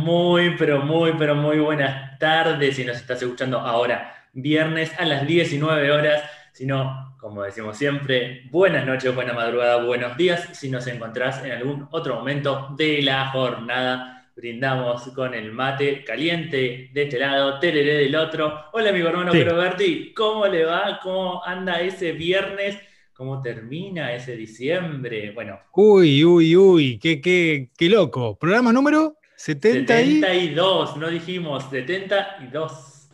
Muy, pero muy, pero muy buenas tardes si nos estás escuchando ahora, viernes a las 19 horas. Si no, como decimos siempre, buenas noches, buena madrugada, buenos días. Si nos encontrás en algún otro momento de la jornada, brindamos con el mate caliente de este lado, tereré del otro. Hola, amigo hermano Sí. Roberti, ¿cómo le va? ¿Cómo anda ese viernes? ¿Cómo termina ese diciembre? Bueno, Uy, uy, uy, qué, qué, qué loco. Programa número 70 y 72, no dijimos 72.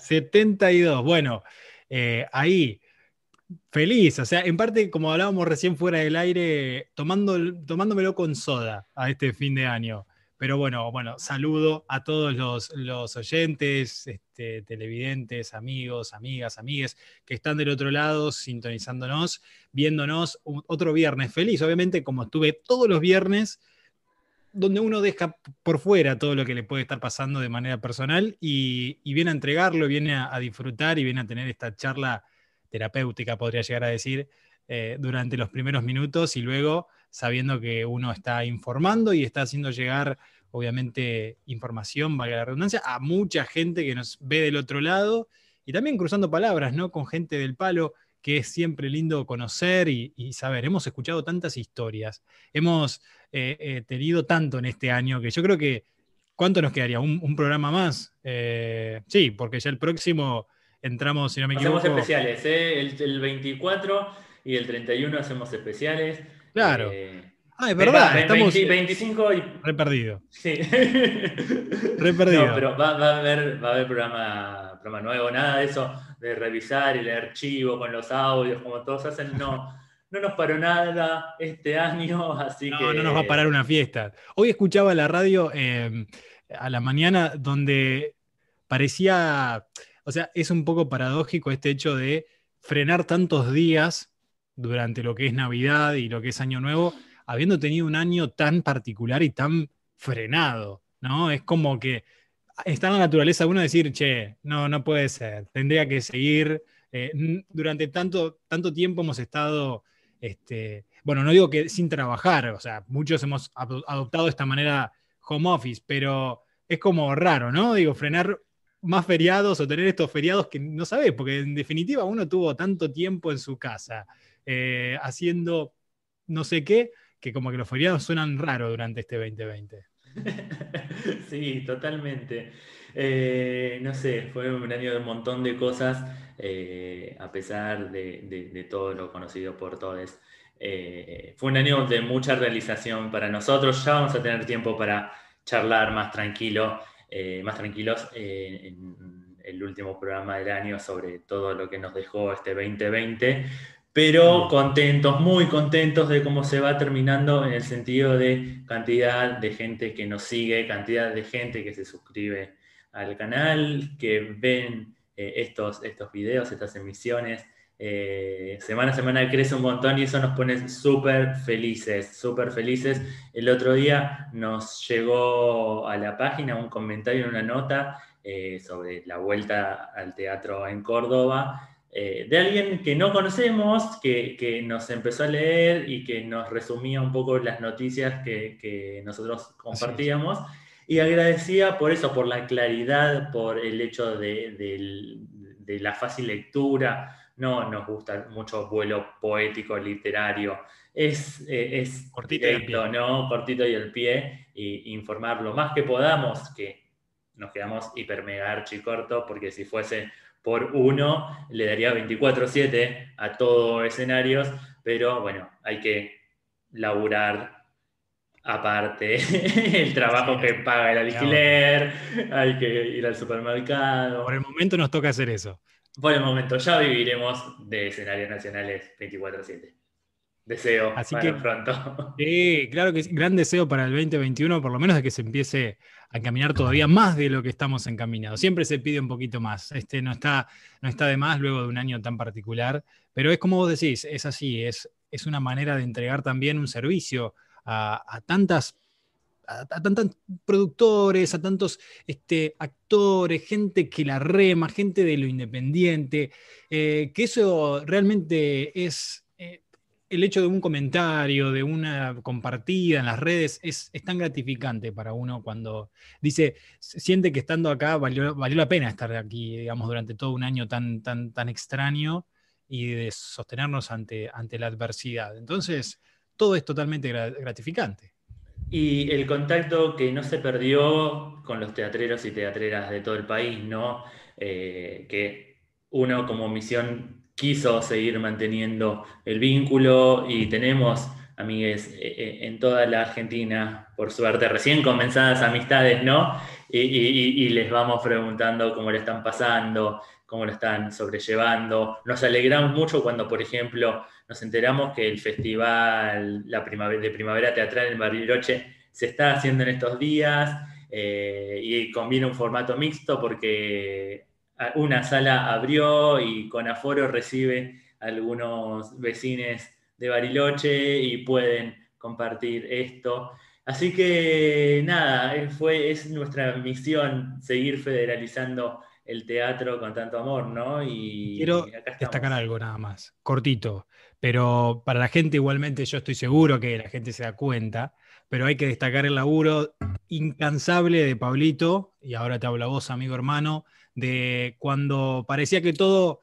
72. Bueno, eh, ahí, feliz. O sea, en parte, como hablábamos recién fuera del aire, tomando, tomándomelo con soda a este fin de año. Pero bueno, bueno, saludo a todos los, los oyentes, este, televidentes, amigos, amigas, amigues que están del otro lado sintonizándonos, viéndonos otro viernes feliz. Obviamente, como estuve todos los viernes, donde uno deja por fuera todo lo que le puede estar pasando de manera personal y, viene a entregarlo, viene a, a disfrutar y viene a tener esta charla terapéutica, podría llegar a decir, eh, durante los primeros minutos y luego sabiendo que uno está informando y está haciendo llegar, obviamente, información, valga la redundancia, a mucha gente que nos ve del otro lado y también cruzando palabras, ¿no? Con gente del palo, que es siempre lindo conocer y, y saber. Hemos escuchado tantas historias, hemos eh, eh, tenido tanto en este año que yo creo que, ¿cuánto nos quedaría? ¿Un, un programa más? Eh, sí, porque ya el próximo entramos, si no me Hacemos equivoco. especiales, ¿eh? el, el 24 y el 31 hacemos especiales. Claro. Ah, es verdad, ve- estamos 20 25 y... re perdidos. Sí. Re perdido. No, pero va, va a haber, va a haber programa, programa nuevo, nada de eso de revisar el archivo con los audios, como todos hacen, no. No nos paró nada este año, así No, que... no nos va a parar una fiesta. Hoy escuchaba la radio eh, a la mañana donde parecía, o sea, es un poco paradójico este hecho de frenar tantos días durante lo que es Navidad y lo que es Año Nuevo, habiendo tenido un año tan particular y tan frenado, ¿no? Es como que está en la naturaleza uno decir, che, no, no puede ser, tendría que seguir. eh, durante tanto, tanto tiempo hemos estado este, bueno, no digo que sin trabajar, o sea, muchos hemos ado- adoptado esta manera home office, pero es como raro, ¿no? Digo, frenar más feriados o tener estos feriados que no sabes, porque en definitiva uno tuvo tanto tiempo en su casa eh, haciendo no sé qué, que como que los feriados suenan raro durante este 2020. Sí, totalmente. Eh, no sé, fue un año de un montón de cosas, eh, a pesar de, de- todo lo conocido por todos. Eh, fue un año de mucha realización para nosotros. Ya vamos a tener tiempo para charlar más tranquilo, más tranquilos en el último programa del año sobre todo lo que nos dejó este 2020 pero contentos, muy contentos de cómo se va terminando en el sentido de cantidad de gente que nos sigue, cantidad de gente que se suscribe al canal, que ven eh, estos, estos videos, estas emisiones. Eh, semana a semana crece un montón y eso nos pone súper felices, súper felices. El otro día nos llegó a la página un comentario, una nota eh, sobre la vuelta al teatro en Córdoba eh, de alguien que no conocemos, que, que, nos empezó a leer y que nos resumía un poco las noticias que, que nosotros compartíamos. Y agradecía por eso, por la claridad, por el hecho de, de, de, la fácil lectura. No nos gusta mucho vuelo poético, literario. Es, eh, es cortito directo, ¿no? Cortito y el pie. Y informar lo más que podamos, que nos quedamos hiper mega archi corto, porque si fuese por uno, le daría 24/7 a todos escenarios, pero bueno, hay que laburar aparte el trabajo que paga el alquiler, hay que ir al supermercado. Por el momento nos toca hacer eso. Por el momento ya viviremos de escenarios nacionales 24/7. Deseo Así para que, pronto. Sí, claro que sí. Gran deseo para el 2021, por lo menos de que se empiece a caminar todavía más de lo que estamos encaminados. Siempre se pide un poquito más. Este no está, no está de más luego de un año tan particular, pero es como vos decís, es así, es, es una manera de entregar también un servicio a, a tantas a, a, tantos productores, a tantos este, actores, gente que la rema, gente de lo independiente, eh, que eso realmente es, el hecho de un comentario, de una compartida en las redes, es, tan gratificante para uno cuando dice, siente que estando acá valió, la pena estar aquí, digamos, durante todo un año tan, tan, tan extraño y de sostenernos ante, ante la adversidad. Entonces, todo es totalmente gratificante. Y el contacto que no se perdió con los teatreros y teatreras de todo el país, ¿no? Eh, que uno como misión quiso seguir manteniendo el vínculo y tenemos amigues eh, eh, en toda la Argentina, por suerte, recién comenzadas amistades, ¿no? Y, les vamos preguntando cómo le están pasando, cómo lo están sobrellevando. Nos alegramos mucho cuando, por ejemplo, nos enteramos que el festival de primavera teatral en Bariloche se está haciendo en estos días eh, y conviene un formato mixto porque una sala abrió y con aforo recibe algunos vecinos de Bariloche y pueden compartir esto. Así que nada, fue, es nuestra misión seguir federalizando el teatro con tanto amor, ¿no? Y quiero destacar algo nada más, cortito, pero para la gente igualmente yo estoy seguro que la gente se da cuenta, pero hay que destacar el laburo incansable de Pablito, y ahora te hablo a vos, amigo hermano, de cuando parecía que todo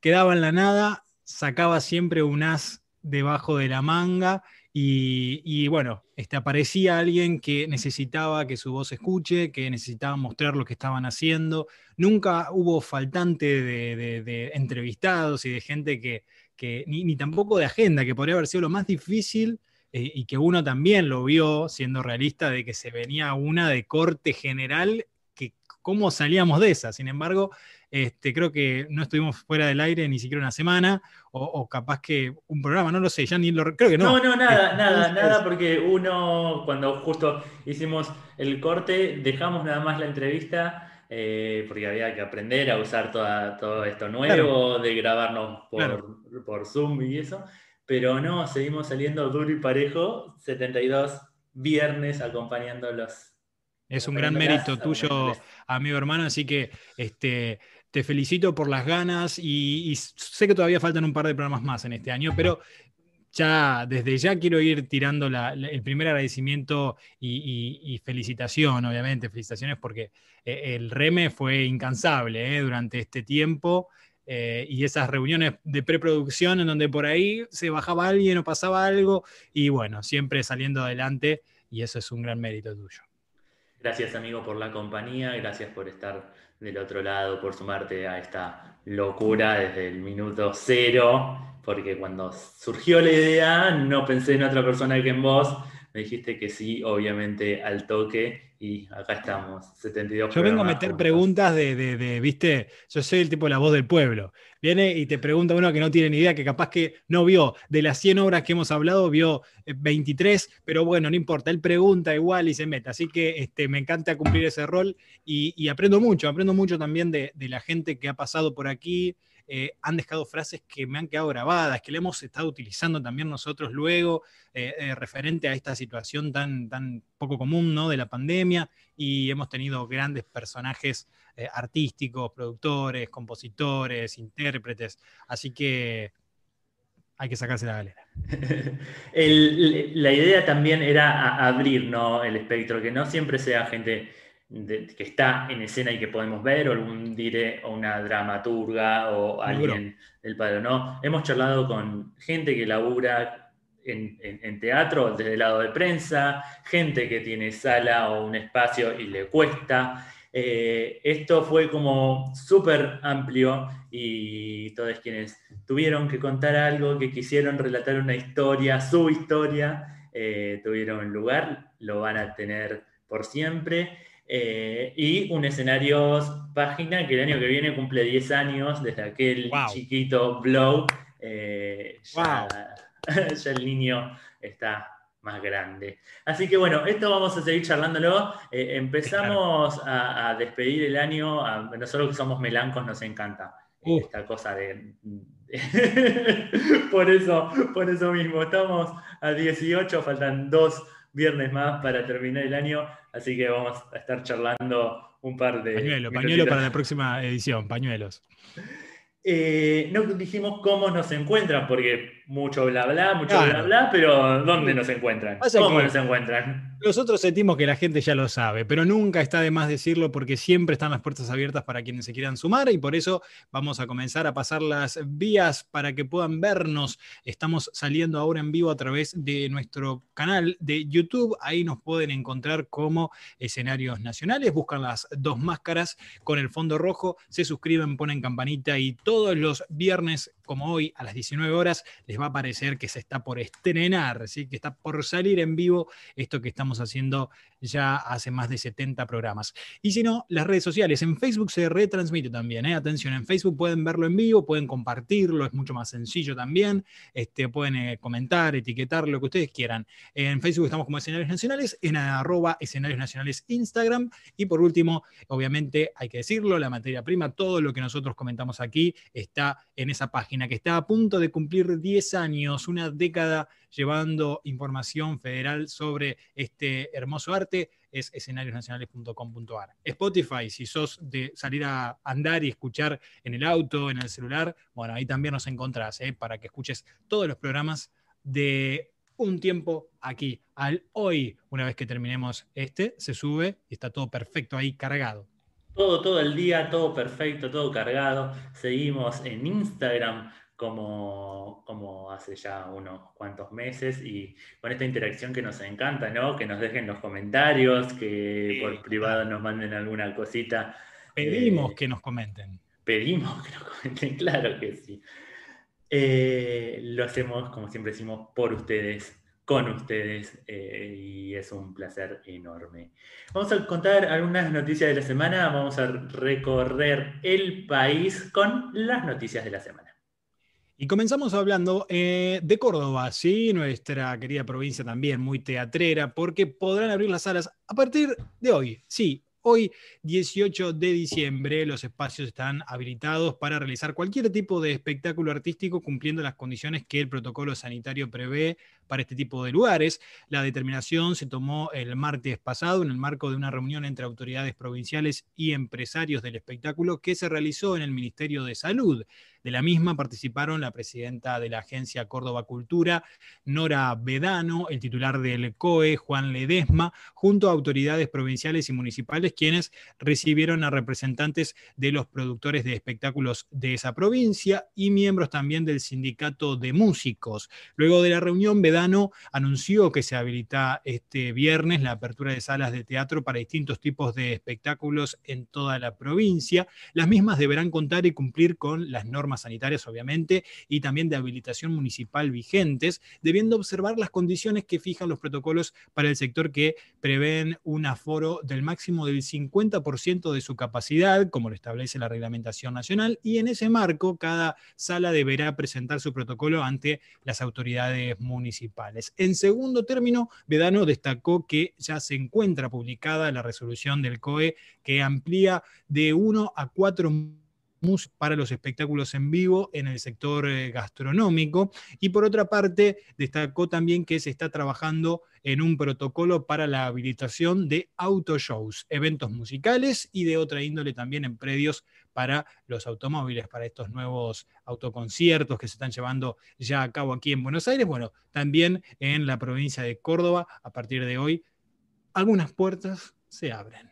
quedaba en la nada, sacaba siempre un as debajo de la manga y, bueno, este, aparecía alguien que necesitaba que su voz escuche, que necesitaba mostrar lo que estaban haciendo. Nunca hubo faltante de, entrevistados y de gente que, ni, tampoco de agenda, que podría haber sido lo más difícil eh, y que uno también lo vio, siendo realista, de que se venía una de corte general cómo salíamos de esa. Sin embargo, este, creo que no estuvimos fuera del aire ni siquiera una semana, o, capaz que un programa, no lo sé, ya ni lo creo que no. No, no, nada, nada, nada, porque uno, cuando justo hicimos el corte, dejamos nada más la entrevista. Eh, porque había que aprender a usar todo esto nuevo, de grabarnos por, por Zoom y eso. Pero no, seguimos saliendo duro y parejo, 72 viernes acompañándolos es un gran mérito tuyo, amigo hermano, así que este, te felicito por las ganas y, sé que todavía faltan un par de programas más en este año, pero ya desde ya quiero ir tirando el primer agradecimiento y, felicitación, obviamente, felicitaciones porque eh, el REME fue incansable eh, durante este tiempo. Eh, y esas reuniones de preproducción en donde por ahí se bajaba alguien o pasaba algo y bueno, siempre saliendo adelante y eso es un gran mérito tuyo. Gracias amigo por la compañía, gracias por estar del otro lado, por sumarte a esta locura desde el minuto cero, porque cuando surgió la idea no pensé en otra persona que en vos, me dijiste que sí, obviamente al toque, y acá estamos, 72 Yo vengo a meter preguntas de, viste, yo soy el tipo de la voz del pueblo. Viene y te pregunta uno que no tiene ni idea, que capaz que no vio de las 100 obras que hemos hablado, vio 23, eh, pero bueno, no importa, él pregunta igual y se mete. Así que este, me encanta cumplir ese rol y, aprendo mucho, aprendo mucho también de, de la gente que ha pasado por aquí, eh, han dejado frases que me han quedado grabadas, que le hemos estado utilizando también nosotros luego, eh, eh, referente a esta situación tan, tan poco común ¿no? de la pandemia, y hemos tenido grandes personajes artísticos, productores, compositores, intérpretes, así que hay que sacarse la galera. la idea también era abrir ¿no? el espectro, que no siempre sea gente que está en escena y que podemos ver, o algún dire, o una dramaturga, o alguien del padre, ¿no? Hemos charlado con gente que labura en, teatro desde el lado de prensa, gente que tiene sala o un espacio y le cuesta. Eh, esto fue como súper amplio y todos quienes tuvieron que contar algo, que quisieron relatar una historia, su historia, eh, tuvieron lugar, lo van a tener por siempre. Eh, y un escenario página que el año que viene cumple 10 años desde aquel chiquito blog. Eh, ya, el niño está más grande. Así que bueno, esto vamos a seguir charlándolo. Eh, empezamos a, despedir el año. nosotros que somos melancos nos encanta uh. esta cosa de... por, eso, por eso mismo, estamos a 18, faltan dos viernes más para terminar el año, así que vamos a estar charlando un par de... Pañuelo, pañuelo para la próxima edición, pañuelos. Eh, no dijimos cómo nos encuentran, porque mucho bla bla, mucho bla bla, pero ¿dónde nos encuentran? ¿Cómo nos encuentran? Nosotros sentimos que la gente ya lo sabe, pero nunca está de más decirlo porque siempre están las puertas abiertas para quienes se quieran sumar y por eso vamos a comenzar a pasar las vías para que puedan vernos. Estamos saliendo ahora en vivo a través de nuestro canal de YouTube. Ahí nos pueden encontrar como escenarios nacionales. Buscan las dos máscaras con el fondo rojo, se suscriben, ponen campanita y todos los viernes, como hoy, a las 19 horas, les va a parecer que se está por estrenar, ¿sí? que está por salir en vivo esto que estamos haciendo ya hace más de 70 programas. Y si no, las redes sociales. En Facebook se retransmite también. ¿eh? Atención, en Facebook pueden verlo en vivo, pueden compartirlo, es mucho más sencillo también. Este, pueden eh, comentar, etiquetar, lo que ustedes quieran. En Facebook estamos como Escenarios Nacionales, en arroba Escenarios Nacionales Instagram. Y por último, obviamente hay que decirlo, la materia prima, todo lo que nosotros comentamos aquí está en esa página que está a punto de cumplir 10 años, una década llevando información federal sobre este hermoso arte es escenariosnacionales.com.ar. Spotify, si sos de salir a andar y escuchar en el auto, en el celular, bueno, ahí también nos encontrás ¿eh? para que escuches todos los programas de un tiempo aquí, al hoy. Una vez que terminemos este, se sube y está todo perfecto ahí cargado. Todo, todo el día, todo perfecto, todo cargado. Seguimos en Instagram como, como hace ya unos cuantos meses y con esta interacción que nos encanta, ¿no? Que nos dejen los comentarios, que por privado nos manden alguna cosita. Pedimos eh, que nos comenten. Pedimos que nos comenten, claro que sí. Eh, lo hacemos, como siempre decimos, por ustedes, con ustedes eh, y es un placer enorme. Vamos a contar algunas noticias de la semana, vamos a recorrer el país con las noticias de la semana. Y comenzamos hablando eh, de Córdoba, sí, nuestra querida provincia también muy teatrera, porque podrán abrir las salas a partir de hoy, sí. Hoy, 18 de diciembre, los espacios están habilitados para realizar cualquier tipo de espectáculo artístico cumpliendo las condiciones que el protocolo sanitario prevé para este tipo de lugares. La determinación se tomó el martes pasado en el marco de una reunión entre autoridades provinciales y empresarios del espectáculo que se realizó en el Ministerio de Salud. De la misma participaron la presidenta de la Agencia Córdoba Cultura, Nora Bedano, el titular del COE, Juan Ledesma, junto a autoridades provinciales y municipales, quienes recibieron a representantes de los productores de espectáculos de esa provincia y miembros también del sindicato de músicos. Luego de la reunión, Anunció que se habilita este viernes la apertura de salas de teatro para distintos tipos de espectáculos en toda la provincia. Las mismas deberán contar y cumplir con las normas sanitarias, obviamente, y también de habilitación municipal vigentes, debiendo observar las condiciones que fijan los protocolos para el sector que prevén un aforo del máximo del 50% de su capacidad, como lo establece la reglamentación nacional, y en ese marco cada sala deberá presentar su protocolo ante las autoridades municipales. En segundo término, Vedano destacó que ya se encuentra publicada la resolución del COE que amplía de 1 a 4 para los espectáculos en vivo en el sector eh, gastronómico. Y por otra parte, destacó también que se está trabajando en un protocolo para la habilitación de autoshows, eventos musicales y de otra índole también en predios para los automóviles, para estos nuevos autoconciertos que se están llevando ya a cabo aquí en Buenos Aires. Bueno, también en la provincia de Córdoba, a partir de hoy, algunas puertas se abren.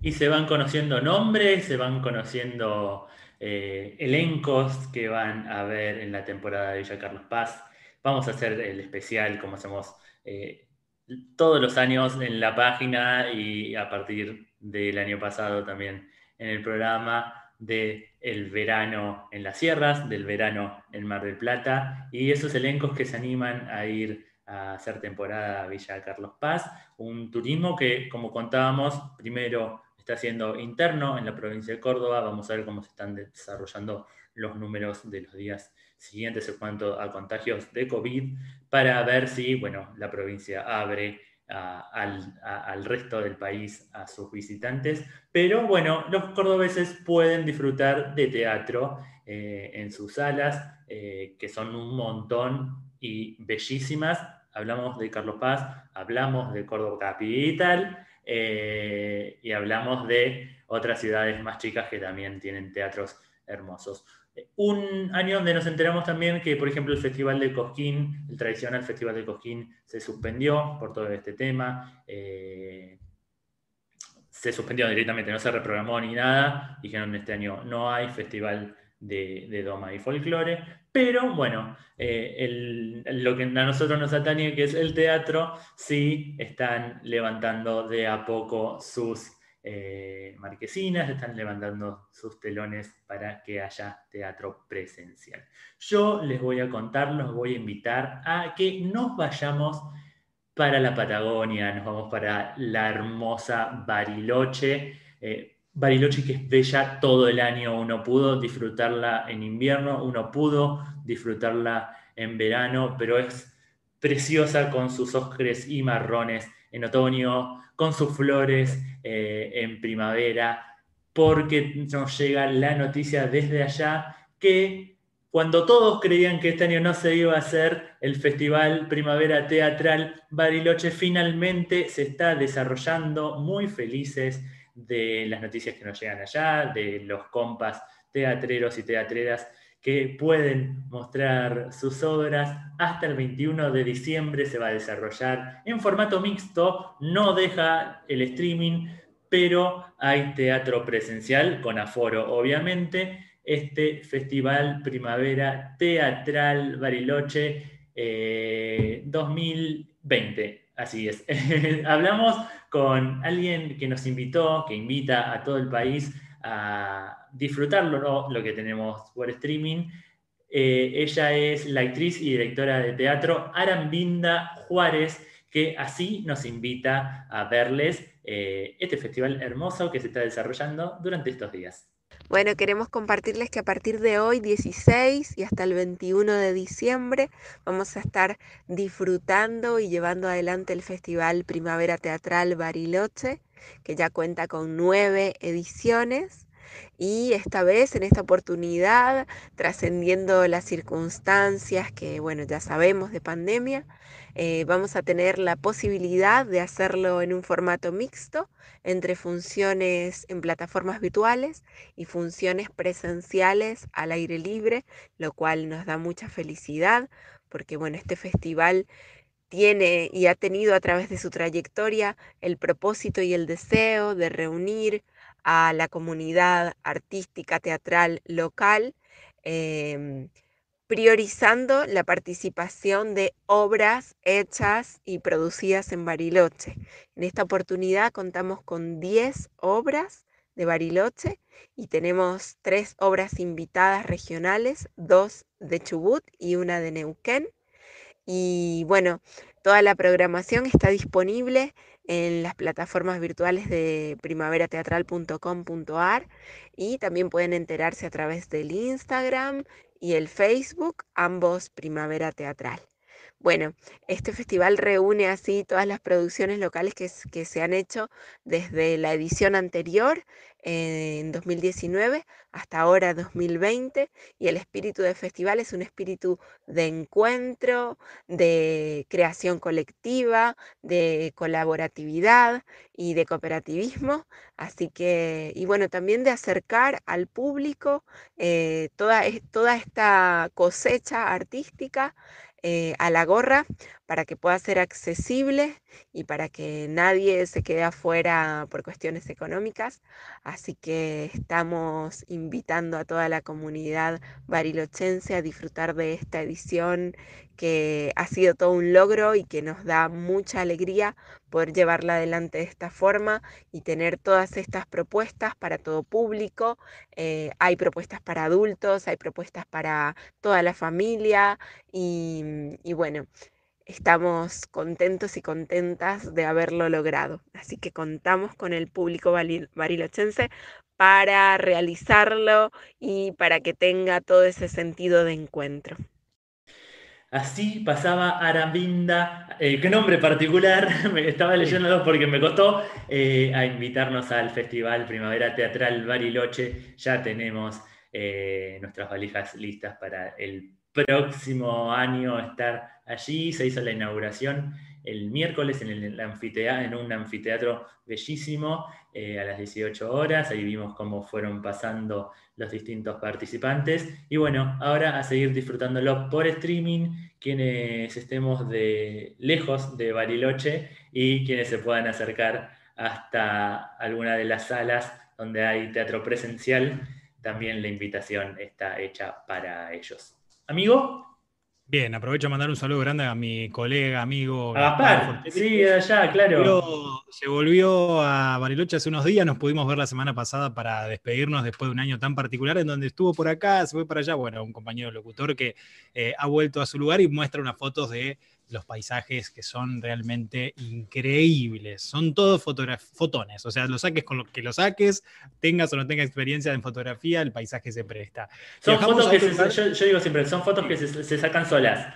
Y se van conociendo nombres, se van conociendo eh, elencos que van a ver en la temporada de Villa Carlos Paz. Vamos a hacer el especial como hacemos eh, todos los años en la página y a partir del año pasado también en el programa de el verano en las sierras, del verano en Mar del Plata y esos elencos que se animan a ir a hacer temporada a Villa Carlos Paz, un turismo que como contábamos primero está siendo interno en la provincia de Córdoba. Vamos a ver cómo se están desarrollando los números de los días siguientes en cuanto a contagios de COVID para ver si, bueno, la provincia abre al, resto del país a sus visitantes. Pero bueno, los cordobeses pueden disfrutar de teatro eh, en sus salas, eh, que son un montón y bellísimas. Hablamos de Carlos Paz, hablamos de Córdoba Capital eh, y hablamos de otras ciudades más chicas que también tienen teatros hermosos. Un año donde nos enteramos también que, por ejemplo, el Festival de Cosquín, el tradicional Festival de Cosquín, se suspendió por todo este tema. Eh, se suspendió directamente, no se reprogramó ni nada. Dijeron este año no hay festival de, Doma y Folclore. Pero bueno, eh, lo que a nosotros nos atañe, que es el teatro, sí están levantando de a poco sus eh, marquesinas, están levantando sus telones para que haya teatro presencial. Yo les voy a contar, los voy a invitar a que nos vayamos para la Patagonia, nos vamos para la hermosa Bariloche. Eh, Bariloche que es bella todo el año, uno pudo disfrutarla en invierno, uno pudo disfrutarla en verano, pero es preciosa con sus ocres y marrones en otoño, con sus flores eh, en primavera, porque nos llega la noticia desde allá que cuando todos creían que este año no se iba a hacer el Festival Primavera Teatral, Bariloche finalmente se está desarrollando muy felices de las noticias que nos llegan allá, de los compas teatreros y teatreras que pueden mostrar sus obras. Hasta el 21 de diciembre se va a desarrollar en formato mixto, no deja el streaming, pero hay teatro presencial con aforo, obviamente. Este Festival Primavera Teatral Bariloche 2020. Eh, Así es. Hablamos con alguien que nos invitó, que invita a todo el país a disfrutarlo, lo que tenemos por streaming. Eh, ella es la actriz y directora de teatro Arambinda Juárez, que así nos invita a verles eh, este festival hermoso que se está desarrollando durante estos días. Bueno, queremos compartirles que a partir de hoy, 16 y hasta el 21 de diciembre, vamos a estar disfrutando y llevando adelante el Festival Primavera Teatral Bariloche, que ya cuenta con nueve ediciones y esta vez, en esta oportunidad, trascendiendo las circunstancias que, bueno, ya sabemos de pandemia, eh, vamos a tener la posibilidad de hacerlo en un formato mixto entre funciones en plataformas virtuales y funciones presenciales al aire libre, lo cual nos da mucha felicidad porque, bueno, este festival tiene y ha tenido a través de su trayectoria el propósito y el deseo de reunir a la comunidad artística teatral local, em, priorizando la participación de obras hechas y producidas en Bariloche. En esta oportunidad contamos con 10 obras de Bariloche y tenemos tres obras invitadas regionales, dos de Chubut y una de Neuquén. Y bueno, toda la programación está disponible en las plataformas virtuales de primaverateatral.com.ar y también pueden enterarse a través del Instagram y el Facebook, ambos Primavera Teatral. Bueno, este festival reúne así todas las producciones locales que, se han hecho desde la edición anterior en 2019 hasta ahora 2020 y el espíritu del festival es un espíritu de encuentro, de creación colectiva, de colaboratividad y de cooperativismo. Así que, y bueno, también de acercar al público eh, toda, toda esta cosecha artística eh, a la gorra para que pueda ser accesible y para que nadie se quede afuera por cuestiones económicas. Así que estamos invitando a toda la comunidad barilochense a disfrutar de esta edición que ha sido todo un logro y que nos da mucha alegría poder llevarla adelante de esta forma y tener todas estas propuestas para todo público. Eh, hay propuestas para adultos, hay propuestas para toda la familia y, y bueno, estamos contentos y contentas de haberlo logrado. Así que contamos con el público barilochense para realizarlo y para que tenga todo ese sentido de encuentro. Así pasaba Arambinda, eh, qué nombre particular, me estaba leyendo porque me costó, eh, a invitarnos al Festival Primavera Teatral Bariloche. Ya tenemos eh, nuestras valijas listas para el próximo año estar allí. Se hizo la inauguración el miércoles en, el en un anfiteatro bellísimo eh, a las 18 horas. Ahí vimos cómo fueron pasando los distintos participantes. Y bueno, ahora a seguir disfrutándolo por streaming, quienes estemos de lejos de Bariloche y quienes se puedan acercar hasta alguna de las salas donde hay teatro presencial, también la invitación está hecha para ellos. Amigo, Bien, aprovecho a mandar un saludo grande a mi colega, amigo. A sí, allá, claro. Se volvió, a Bariloche hace unos días, nos pudimos ver la semana pasada para despedirnos después de un año tan particular en donde estuvo por acá, se fue para allá, bueno, un compañero locutor que eh, ha vuelto a su lugar y muestra unas fotos de los paisajes que son realmente increíbles. Son todos fotones, o sea, lo saques con lo que lo saques, tengas o no tengas experiencia en fotografía, el paisaje se presta. Son fotos que yo, digo siempre, son fotos que se, sacan solas.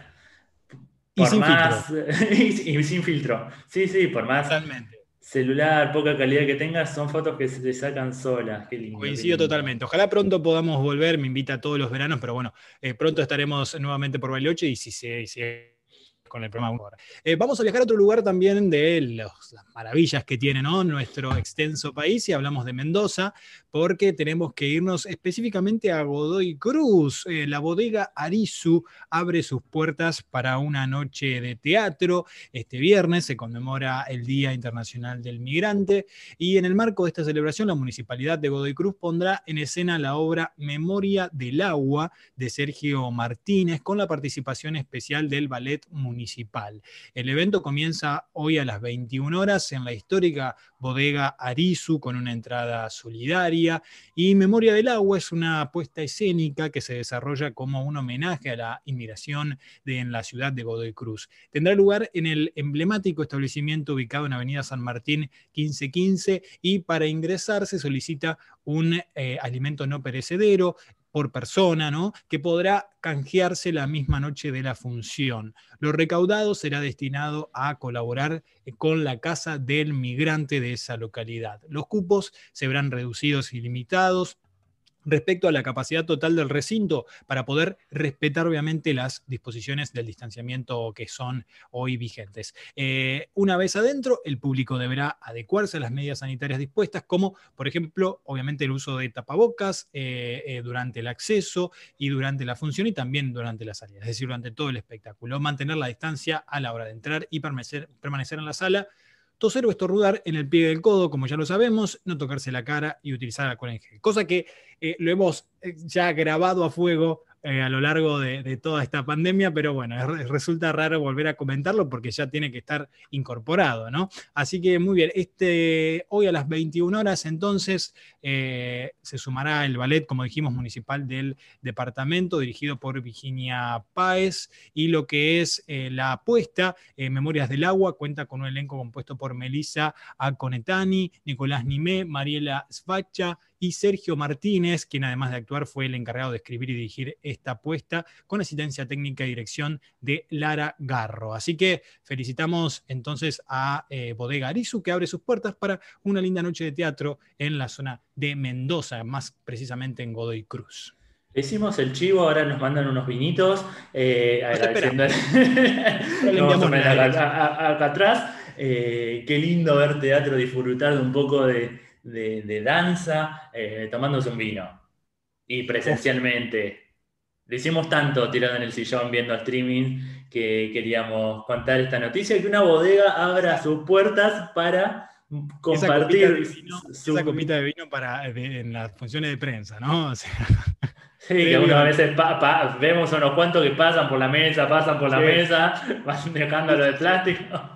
y sin filtro. y, sin filtro. Sí, sí, por más. Totalmente celular, poca calidad que tengas, son fotos que se sacan solas. Qué lindo. Coincido totalmente. Ojalá pronto podamos volver, me invita todos los veranos, pero bueno, eh, pronto estaremos nuevamente por Bariloche y si se, si con el programa. Eh, vamos a viajar a otro lugar también de las maravillas que tiene nuestro extenso país y hablamos de Mendoza, porque tenemos que irnos específicamente a Godoy Cruz. Eh, la bodega Arizu abre sus puertas para una noche de teatro. Este viernes se conmemora el Día Internacional del Migrante y en el marco de esta celebración la Municipalidad de Godoy Cruz pondrá en escena la obra Memoria del Agua de Sergio Martínez con la participación especial del Ballet Municipal El evento comienza hoy a las 21 horas en la histórica bodega Arizu con una entrada solidaria y Memoria del Agua es una apuesta escénica que se desarrolla como un homenaje a la inmigración de, en la ciudad de Godoy Cruz. Tendrá lugar en el emblemático establecimiento ubicado en Avenida San Martín 1515 y para ingresar se solicita un eh, alimento no perecedero, por persona, ¿no? que podrá canjearse la misma noche de la función. Lo recaudado será destinado a colaborar con la Casa del Migrante de esa localidad. Los cupos se verán reducidos y limitados respecto a la capacidad total del recinto para poder respetar obviamente las disposiciones del distanciamiento que son hoy vigentes. Eh, una vez adentro, el público deberá adecuarse a las medidas sanitarias dispuestas, como por ejemplo, obviamente el uso de tapabocas eh, eh, durante el acceso y durante la función y también durante la salida, es decir, durante todo el espectáculo. Mantener la distancia a la hora de entrar y permanecer, permanecer en la sala toser o estornudar en el pie del codo, como ya lo sabemos, no tocarse la cara y utilizar alcohol en gel. Cosa que eh, lo hemos eh, ya grabado a fuego eh, a lo largo de, toda esta pandemia, pero bueno, resulta raro volver a comentarlo porque ya tiene que estar incorporado, ¿no? Así que muy bien, este, hoy a las 21 horas entonces se sumará el ballet, como dijimos, municipal del departamento, dirigido por Virginia Páez, y lo que es la apuesta, Memorias del Agua, cuenta con un elenco compuesto por Melissa Aconetani, Nicolás Nimé, Mariela Svacha, y Sergio Martínez, quien además de actuar fue el encargado de escribir y dirigir esta apuesta, con asistencia técnica y dirección de Lara Garro. Así que felicitamos entonces a eh, Bodega Arizu, que abre sus puertas para una linda noche de teatro en la zona de Mendoza, más precisamente en Godoy Cruz. Hicimos el chivo, ahora nos mandan unos vinitos, eh, agradeciendo acá, atrás. Eh, qué lindo ver teatro, disfrutar de un poco de, de, danza eh, tomándose un vino. Y presencialmente. Lo hicimos tanto tirado en el sillón viendo streaming que queríamos contar esta noticia, que una bodega abra sus puertas para compartir esa copita de vino, para, en las funciones de prensa, ¿no? sí, que a veces vemos unos cuantos que pasan por la mesa, pasan por la mesa, van dejando lo de plástico.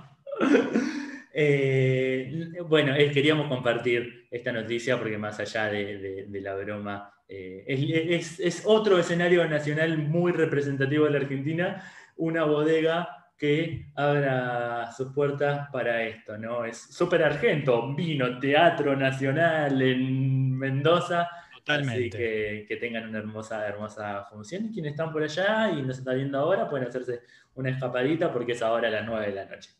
Eh, bueno, queríamos compartir esta noticia porque más allá de, la broma, eh, es, otro escenario nacional muy representativo de la Argentina, una bodega que abra sus puertas para esto, ¿no? Es súper argento, vino, teatro nacional en Mendoza. Totalmente. Así que, tengan una hermosa, hermosa función. Y quienes están por allá y nos están viendo ahora pueden hacerse una escapadita porque es ahora a las 9 de la noche.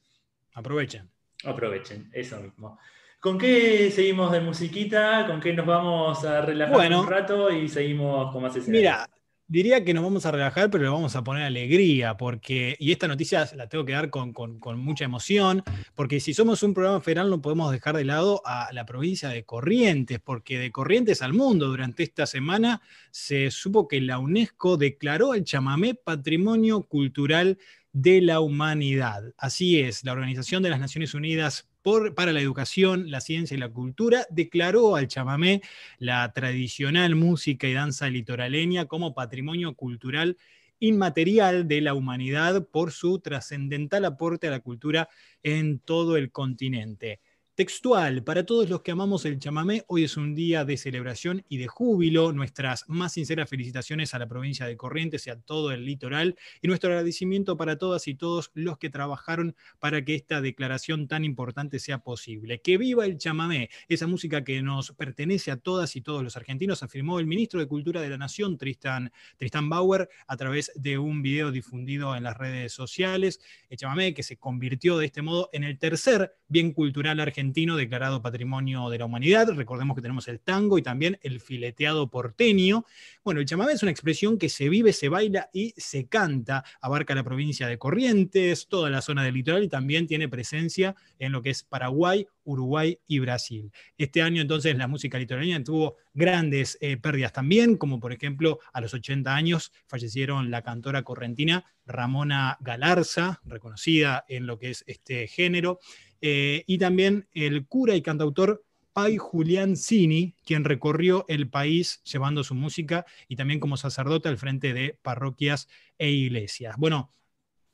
Aprovechen. Aprovechen, eso mismo. ¿Con qué seguimos de musiquita? ¿Con qué nos vamos a relajar un rato y seguimos con más escenario? Mira, Diría que nos vamos a relajar, pero le vamos a poner alegría, porque, y esta noticia la tengo que dar con, mucha emoción, porque si somos un programa federal no podemos dejar de lado a la provincia de Corrientes, porque de Corrientes al mundo durante esta semana se supo que la UNESCO declaró el chamamé Patrimonio Cultural de la Humanidad. Así es, la Organización de las Naciones Unidas para la educación, la ciencia y la cultura, declaró al chamamé, la tradicional música y danza litoraleña, como patrimonio cultural inmaterial de la humanidad por su trascendental aporte a la cultura en todo el continente. Textual, para todos los que amamos el chamamé, hoy es un día de celebración y de júbilo. Nuestras más sinceras felicitaciones a la provincia de Corrientes y a todo el litoral y nuestro agradecimiento para todas y todos los que trabajaron para que esta declaración tan importante sea posible. Que viva el chamamé, esa música que nos pertenece a todas y todos los argentinos, afirmó el ministro de Cultura de la Nación, Tristan, Tristan Bauer, a través de un video difundido en las redes sociales. El chamamé que se convirtió de este modo en el tercer bien cultural argentino declarado Patrimonio de la Humanidad. Recordemos que tenemos el tango y también el fileteado porteño. Bueno, el chamamé es una expresión que se vive, se baila y se canta. Abarca la provincia de Corrientes, toda la zona del litoral y también tiene presencia en lo que es Paraguay, Uruguay y Brasil. Este año entonces la música litoraleña tuvo grandes eh, pérdidas también, como por ejemplo a los 80 años fallecieron la cantora correntina Ramona Galarza, reconocida en lo que es este género, eh, y también el cura y cantautor Pai Julián Cini, quien recorrió el país llevando su música y también como sacerdote al frente de parroquias e iglesias. Bueno,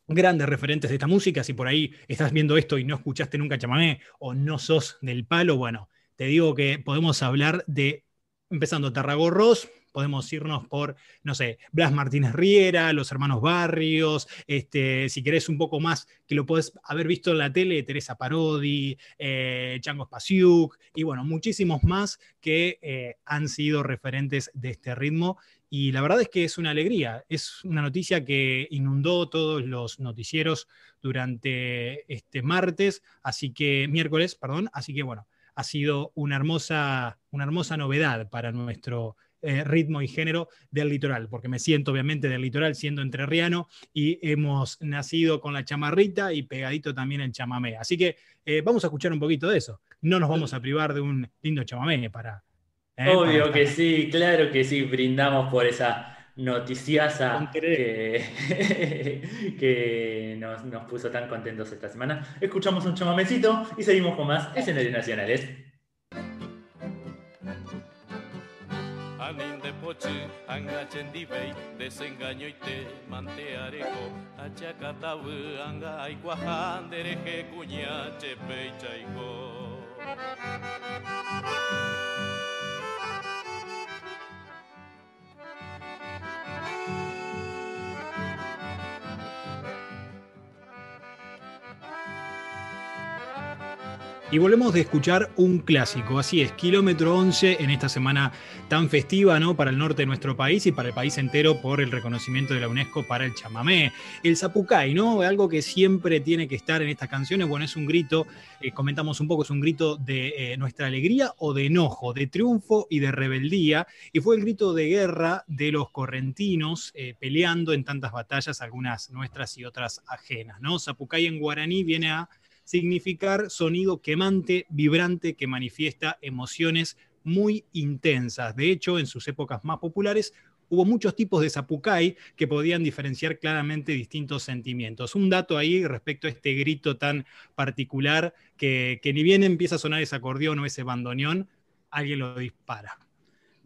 grandes referentes de esta música, si por ahí estás viendo esto y no escuchaste nunca chamamé o no sos del palo, bueno, te digo que podemos hablar de, empezando Tarragorros, podemos irnos por, no sé, Blas Martínez Riera, los hermanos Barrios, este, si querés un poco más, que lo podés haber visto en la tele, Teresa Parodi, eh, Chango Spasiuk, y bueno, muchísimos más que eh, han sido referentes de este ritmo. Y la verdad es que es una alegría, es una noticia que inundó todos los noticieros durante este martes, así que miércoles, perdón, así que bueno, ha sido una hermosa, una hermosa novedad para nuestro eh, ritmo y género del litoral, porque me siento obviamente del litoral siendo entrerriano y hemos nacido con la chamarrita y pegadito también el chamamé. Así que eh, vamos a escuchar un poquito de eso. No nos vamos a privar de un lindo chamamé para... Eh, Obvio que sí, claro que sí, brindamos por esa noticiasa que, que nos, nos, puso tan contentos esta semana. Escuchamos un chamamecito y seguimos con más escenarios nacionales. mochi, anga chendibei, desengaño y te mantearejo, achacatabu, anga aiguajan, dereje cuña, chepei chaico. Y volvemos de escuchar un clásico, así es, kilómetro 11 en esta semana tan festiva ¿no? para el norte de nuestro país y para el país entero por el reconocimiento de la UNESCO para el chamamé. El zapucay, ¿no? Algo que siempre tiene que estar en estas canciones, bueno, es un grito, eh, comentamos un poco, es un grito de eh, nuestra alegría o de enojo, de triunfo y de rebeldía, y fue el grito de guerra de los correntinos eh, peleando en tantas batallas, algunas nuestras y otras ajenas, ¿no? Zapucay en guaraní viene a significar sonido quemante, vibrante, que manifiesta emociones muy intensas. De hecho, en sus épocas más populares, hubo muchos tipos de zapucay que podían diferenciar claramente distintos sentimientos. Un dato ahí respecto a este grito tan particular que, ni bien empieza a sonar ese acordeón o ese bandoneón, alguien lo dispara.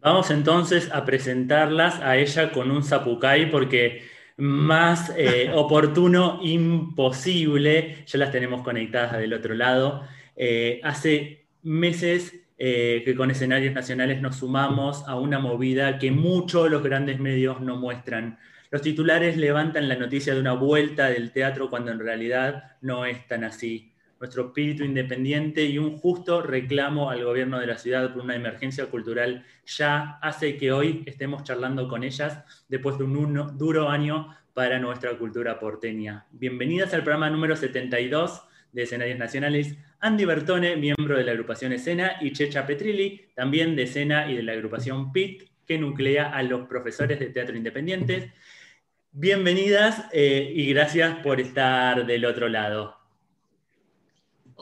Vamos entonces a presentarlas a ella con un zapucay porque más eh, oportuno imposible. Ya las tenemos conectadas del otro lado. Eh, hace meses eh, que con escenarios nacionales nos sumamos a una movida que muchos los grandes medios no muestran. Los titulares levantan la noticia de una vuelta del teatro cuando en realidad no es tan así nuestro espíritu independiente y un justo reclamo al gobierno de la ciudad por una emergencia cultural ya hace que hoy estemos charlando con ellas después de un duro año para nuestra cultura porteña. Bienvenidas al programa número 72 de Escenarios Nacionales. Andy Bertone, miembro de la agrupación Escena, y Checha Petrilli, también de Escena y de la agrupación PIT, que nuclea a los profesores de teatro independientes. Bienvenidas eh, y gracias por estar del otro lado.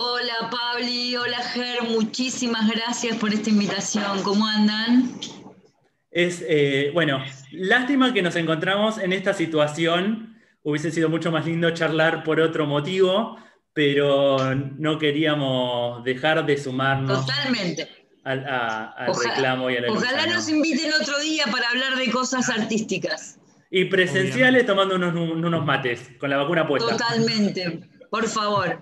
Hola Pabli, hola Ger, muchísimas gracias por esta invitación. ¿Cómo andan? Es, eh, bueno, lástima que nos encontramos en esta situación. Hubiese sido mucho más lindo charlar por otro motivo, pero no queríamos dejar de sumarnos. Totalmente. Al, reclamo y a la Ojalá nos inviten otro día para hablar de cosas artísticas. Y presenciales tomando unos, unos mates, con la vacuna puesta. Totalmente, por favor.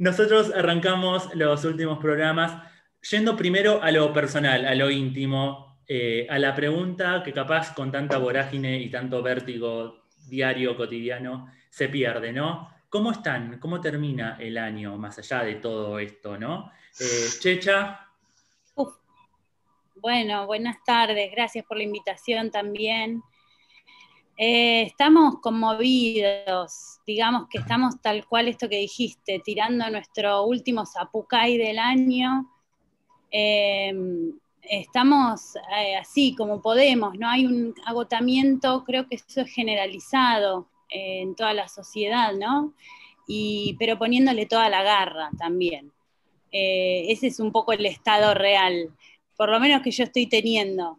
Nosotros arrancamos los últimos programas yendo primero a lo personal, a lo íntimo, eh, a la pregunta que capaz con tanta vorágine y tanto vértigo diario, cotidiano, se pierde, ¿no? ¿Cómo están? ¿Cómo termina el año más allá de todo esto, ¿no? Eh, Checha. Bueno, buenas tardes, gracias por la invitación también. Eh, estamos conmovidos, digamos que estamos tal cual esto que dijiste, tirando nuestro último zapucay del año. Eh, estamos eh, así como podemos, no hay un agotamiento, creo que eso es generalizado en toda la sociedad, ¿no? Y, pero poniéndole toda la garra también. ese es un poco el estado real, por lo menos que yo estoy teniendo.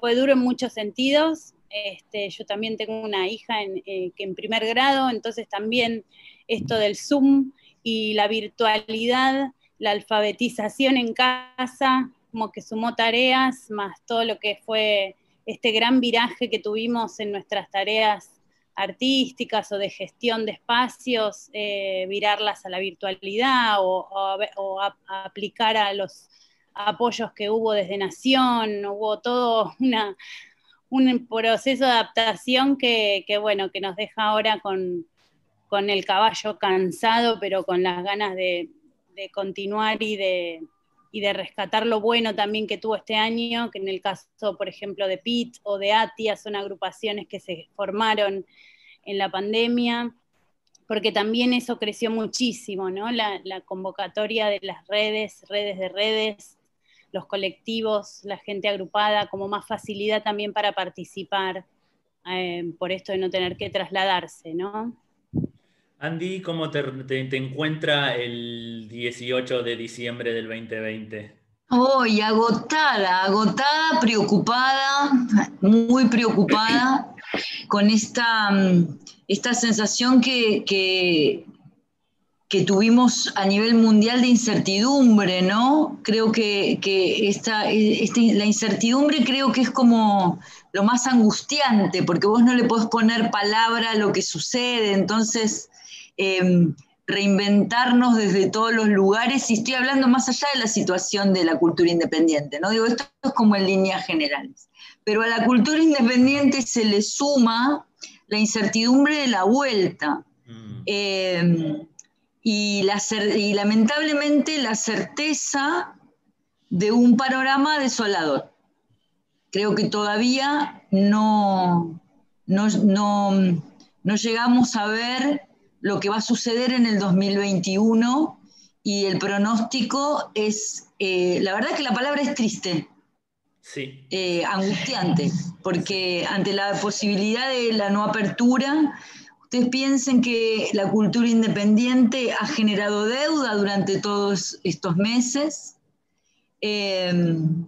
fue duro en muchos sentidos, este, yo también tengo una hija en, eh, que en primer grado, entonces también esto del Zoom y la virtualidad, la alfabetización en casa, como que sumó tareas, más todo lo que fue este gran viraje que tuvimos en nuestras tareas artísticas o de gestión de espacios, eh, virarlas a la virtualidad o, aplicar a los apoyos que hubo desde Nación, hubo todo una, un proceso de adaptación que, bueno, que nos deja ahora con, el caballo cansado, pero con las ganas de, continuar y de, y de rescatar lo bueno también que tuvo este año, que en el caso, por ejemplo, de PIT o de ATIA, son agrupaciones que se formaron en la pandemia, porque también eso creció muchísimo, ¿no? La convocatoria de las redes, redes de redes, los colectivos, la gente agrupada, como más facilidad también para participar, eh, por esto de no tener que trasladarse, ¿no? Andy, ¿cómo te, encuentra el 18 de diciembre del 2020? Hoy, agotada, agotada, preocupada, muy preocupada, con esta, mm, esta sensación que, que tuvimos a nivel mundial de incertidumbre, ¿no? Creo que, esta, este, la incertidumbre creo que es como lo más angustiante, porque vos no le podés poner palabra a lo que sucede, entonces em, reinventarnos desde todos los lugares, y estoy hablando más allá de la situación de la cultura independiente, ¿no? Digo, esto es como en líneas generales, pero a la cultura independiente se le suma la incertidumbre de la vuelta. Mm. Em, y, lamentablemente la certeza de un panorama desolador. Creo que todavía no, no, llegamos a ver lo que va a suceder en el 2021 y el pronóstico es, eh, la verdad que la palabra es triste, sí. Eh, angustiante, porque ante la posibilidad de la no apertura, ustedes piensen que la cultura independiente ha generado deuda durante todos estos meses. Em,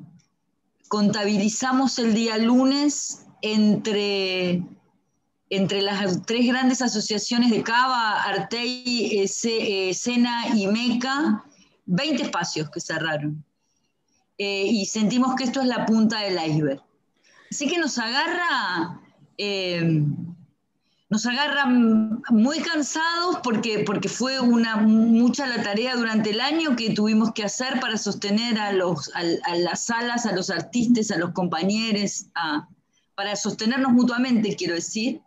contabilizamos el día lunes entre, entre las tres grandes asociaciones de Cava, Artei, eh, Sena y Meca, 20 espacios que cerraron. Eh, y sentimos que esto es la punta del iceberg. Así que nos agarra em, nos agarran muy cansados porque, porque fue una, mucha la tarea durante el año que tuvimos que hacer para sostener a, los, a, las salas, a los artistas, a los compañeros, para sostenernos mutuamente, quiero decir,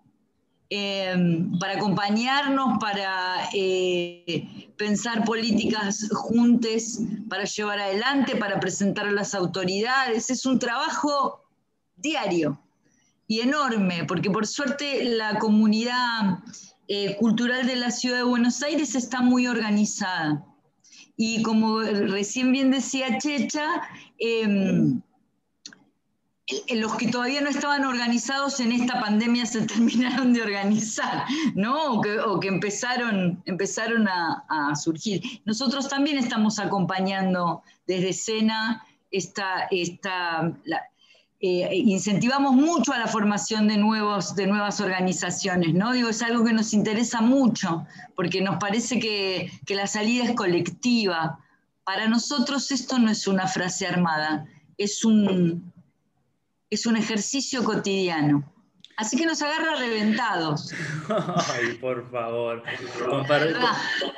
em, para acompañarnos, para eh, pensar políticas juntas, para llevar adelante, para presentar a las autoridades. Es un trabajo diario y enorme, porque por suerte la comunidad eh, cultural de la ciudad de Buenos Aires está muy organizada. Y como recién bien decía Checha, em, los que todavía no estaban organizados en esta pandemia se terminaron de organizar, ¿no? O que, empezaron, empezaron a, surgir. Nosotros también estamos acompañando desde escena esta, esta eh, incentivamos mucho a la formación de, nuevos, de nuevas organizaciones, ¿no? Digo, es algo que nos interesa mucho, porque nos parece que, que la salida es colectiva. Para nosotros esto no es una frase armada, es un, es un ejercicio cotidiano. Así que nos agarra reventados. Ay, por favor.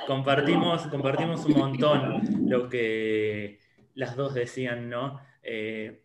compartimos, compartimos un montón lo que las dos decían, ¿no? Eh,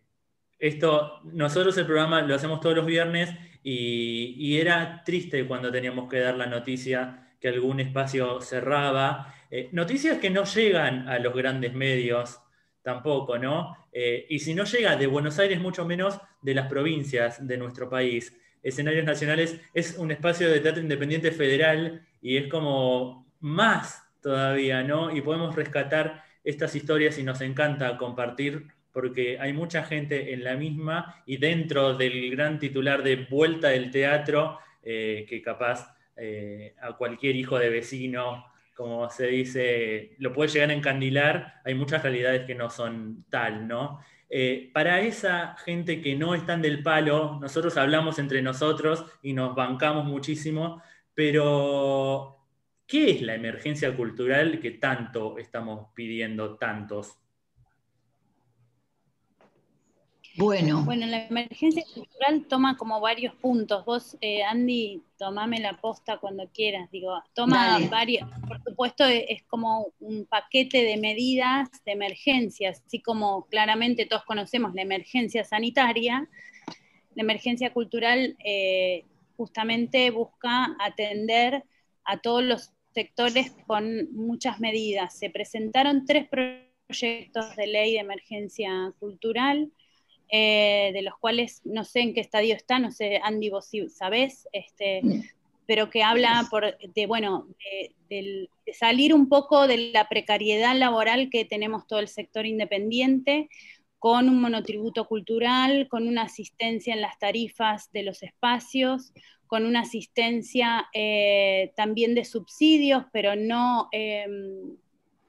esto, nosotros el programa lo hacemos todos los viernes y, era triste cuando teníamos que dar la noticia que algún espacio cerraba. Eh, noticias que no llegan a los grandes medios tampoco, ¿no? Eh, y si no llega de Buenos Aires, mucho menos de las provincias de nuestro país. Escenarios Nacionales es un espacio de teatro independiente federal y es como más todavía, ¿no? Y podemos rescatar estas historias y nos encanta compartir porque hay mucha gente en la misma y dentro del gran titular de Vuelta del Teatro, eh, que capaz eh, a cualquier hijo de vecino como se dice, lo puede llegar a encandilar, hay muchas realidades que no son tal, ¿no? Eh, para esa gente que no están del palo, nosotros hablamos entre nosotros y nos bancamos muchísimo, pero ¿qué es la emergencia cultural que tanto estamos pidiendo tantos? Bueno. Bueno, la emergencia cultural toma como varios puntos. Vos, eh, Andy, tomame la posta cuando quieras. Digo, toma varios, por supuesto, e, es como un paquete de medidas de emergencia, así como claramente todos conocemos la emergencia sanitaria. La emergencia cultural eh, justamente busca atender a todos los sectores con muchas medidas. Se presentaron tres proyectos de ley de emergencia cultural eh, de los cuales no sé en qué estadio está, no sé, Andy, vos sí sabés, este, pero que habla por, de, bueno, de, salir un poco de la precariedad laboral que tenemos todo el sector independiente, con un monotributo cultural, con una asistencia en las tarifas de los espacios, con una asistencia eh, también de subsidios, pero no em,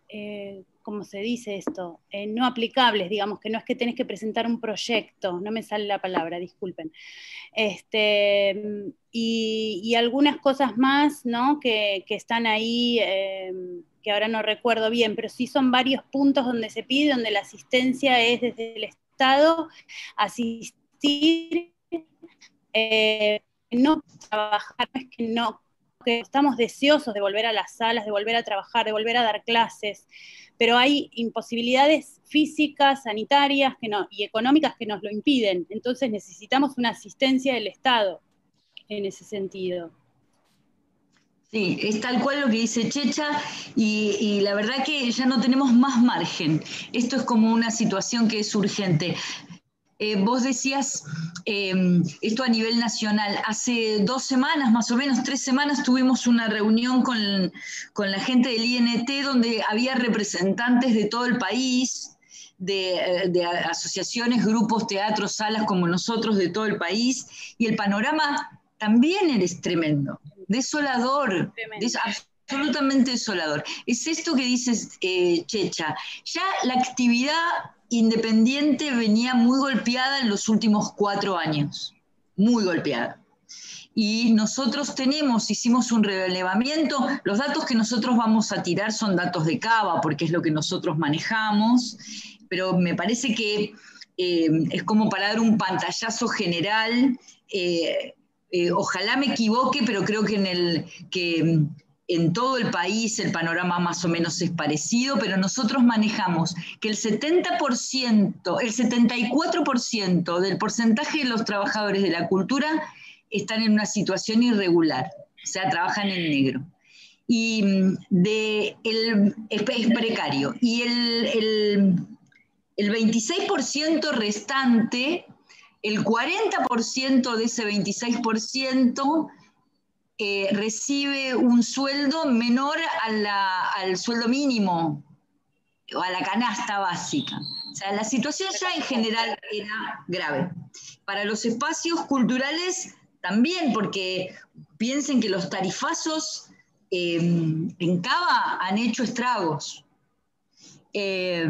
eh, ¿cómo se dice esto? Eh, no aplicables, digamos, que no es que tenés que presentar un proyecto, no me sale la palabra, disculpen. Este, y, algunas cosas más, ¿no? Que, están ahí, eh, que ahora no recuerdo bien, pero sí son varios puntos donde se pide, donde la asistencia es desde el Estado, asistir, eh, no trabajar, es que no que estamos deseosos de volver a las salas, de volver a trabajar, de volver a dar clases, pero hay imposibilidades físicas, sanitarias y económicas que nos lo impiden. Entonces necesitamos una asistencia del Estado en ese sentido. Sí, es tal cual lo que dice Checha y, la verdad que ya no tenemos más margen. Esto es como una situación que es urgente. Eh, vos decías eh, esto a nivel nacional. Hace dos semanas, más o menos, tres semanas, tuvimos una reunión con, la gente del INT donde había representantes de todo el país, de, de, asociaciones, grupos, teatros, salas como nosotros de todo el país, y el panorama también es tremendo, desolador, absolutamente desolador. Es esto que dices, eh, Checha, ya la actividad Independiente venía muy golpeada en los últimos cuatro años, muy golpeada. Y nosotros tenemos, hicimos un relevamiento, los datos que nosotros vamos a tirar son datos de Cava, porque es lo que nosotros manejamos, pero me parece que eh, es como para dar un pantallazo general. Eh, eh, ojalá me equivoque, pero creo que en el que en todo el país el panorama más o menos es parecido, pero nosotros manejamos que el 70%, el 74% del porcentaje de los trabajadores de la cultura están en una situación irregular, o sea, trabajan en negro. Y mm, es, precario. Y el 26% restante, el 40% de ese 26% eh, recibe un sueldo menor al sueldo mínimo o a la canasta básica. O sea, la situación ya en general era grave. Para los espacios culturales también, porque piensen que los tarifazos eh, en Cava han hecho estragos. Eh,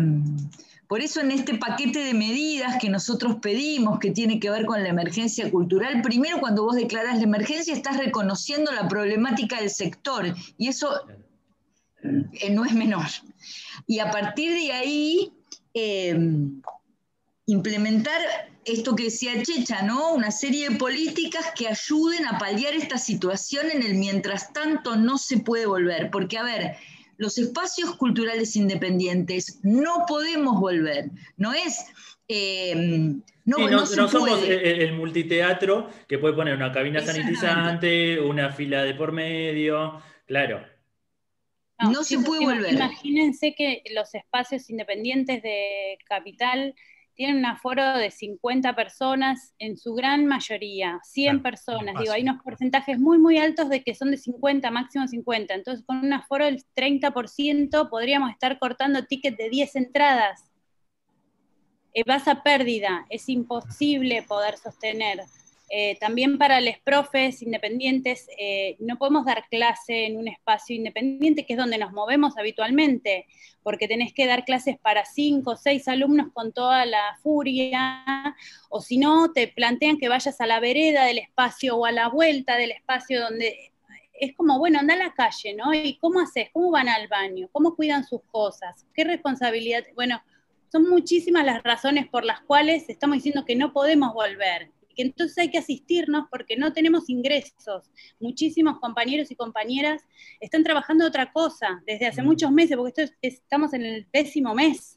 por eso en este paquete de medidas que nosotros pedimos, que tiene que ver con la emergencia cultural, primero cuando vos declarás la emergencia estás reconociendo la problemática del sector y eso eh, no es menor. Y a partir de ahí, eh, implementar esto que decía Checha, ¿no? Una serie de políticas que ayuden a paliar esta situación en el mientras tanto no se puede volver. Porque, a ver, los espacios culturales independientes no podemos volver. No es. Eh, no, no, somos el, multiteatro que puede poner una cabina sanitizante, una fila de por medio, claro. No, se puede volver. Imagínense que los espacios independientes de capital tienen un aforo de 50 personas, en su gran mayoría, 100 personas. Digo, hay unos porcentajes muy, muy altos de que son de 50, máximo 50. Entonces, con un aforo del 30% podríamos estar cortando tickets de 10 entradas. Eh, vas a pérdida, es imposible poder sostener. Eh, también para los profes independientes, eh, no podemos dar clase en un espacio independiente, que es donde nos movemos habitualmente, porque tenés que dar clases para cinco o seis alumnos con toda la furia, o si no, te plantean que vayas a la vereda del espacio o a la vuelta del espacio donde es como, bueno, anda a la calle, ¿no? ¿Y cómo haces? ¿Cómo van al baño? ¿Cómo cuidan sus cosas? ¿Qué responsabilidad? Bueno, son muchísimas las razones por las cuales estamos diciendo que no podemos volver que entonces hay que asistirnos porque no tenemos ingresos. Muchísimos compañeros y compañeras están trabajando otra cosa desde hace mm. muchos meses, porque estamos en el décimo mes.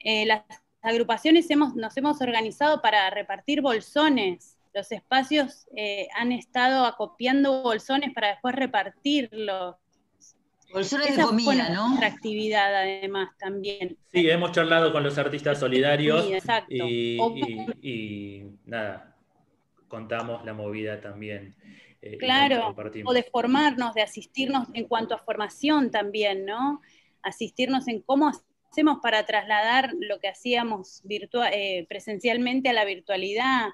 Eh, las agrupaciones hemos, nos hemos organizado para repartir bolsones. Los espacios eh, han estado acopiando bolsones para después repartirlos. Bolsones de comida, ¿no? Nuestra actividad además también. Sí, hemos charlado con los artistas solidarios y, nada, contamos la movida también. Eh, claro, o de formarnos, de asistirnos en cuanto a formación también, ¿no? Asistirnos en cómo hacemos para trasladar lo que hacíamos eh, presencialmente a la virtualidad,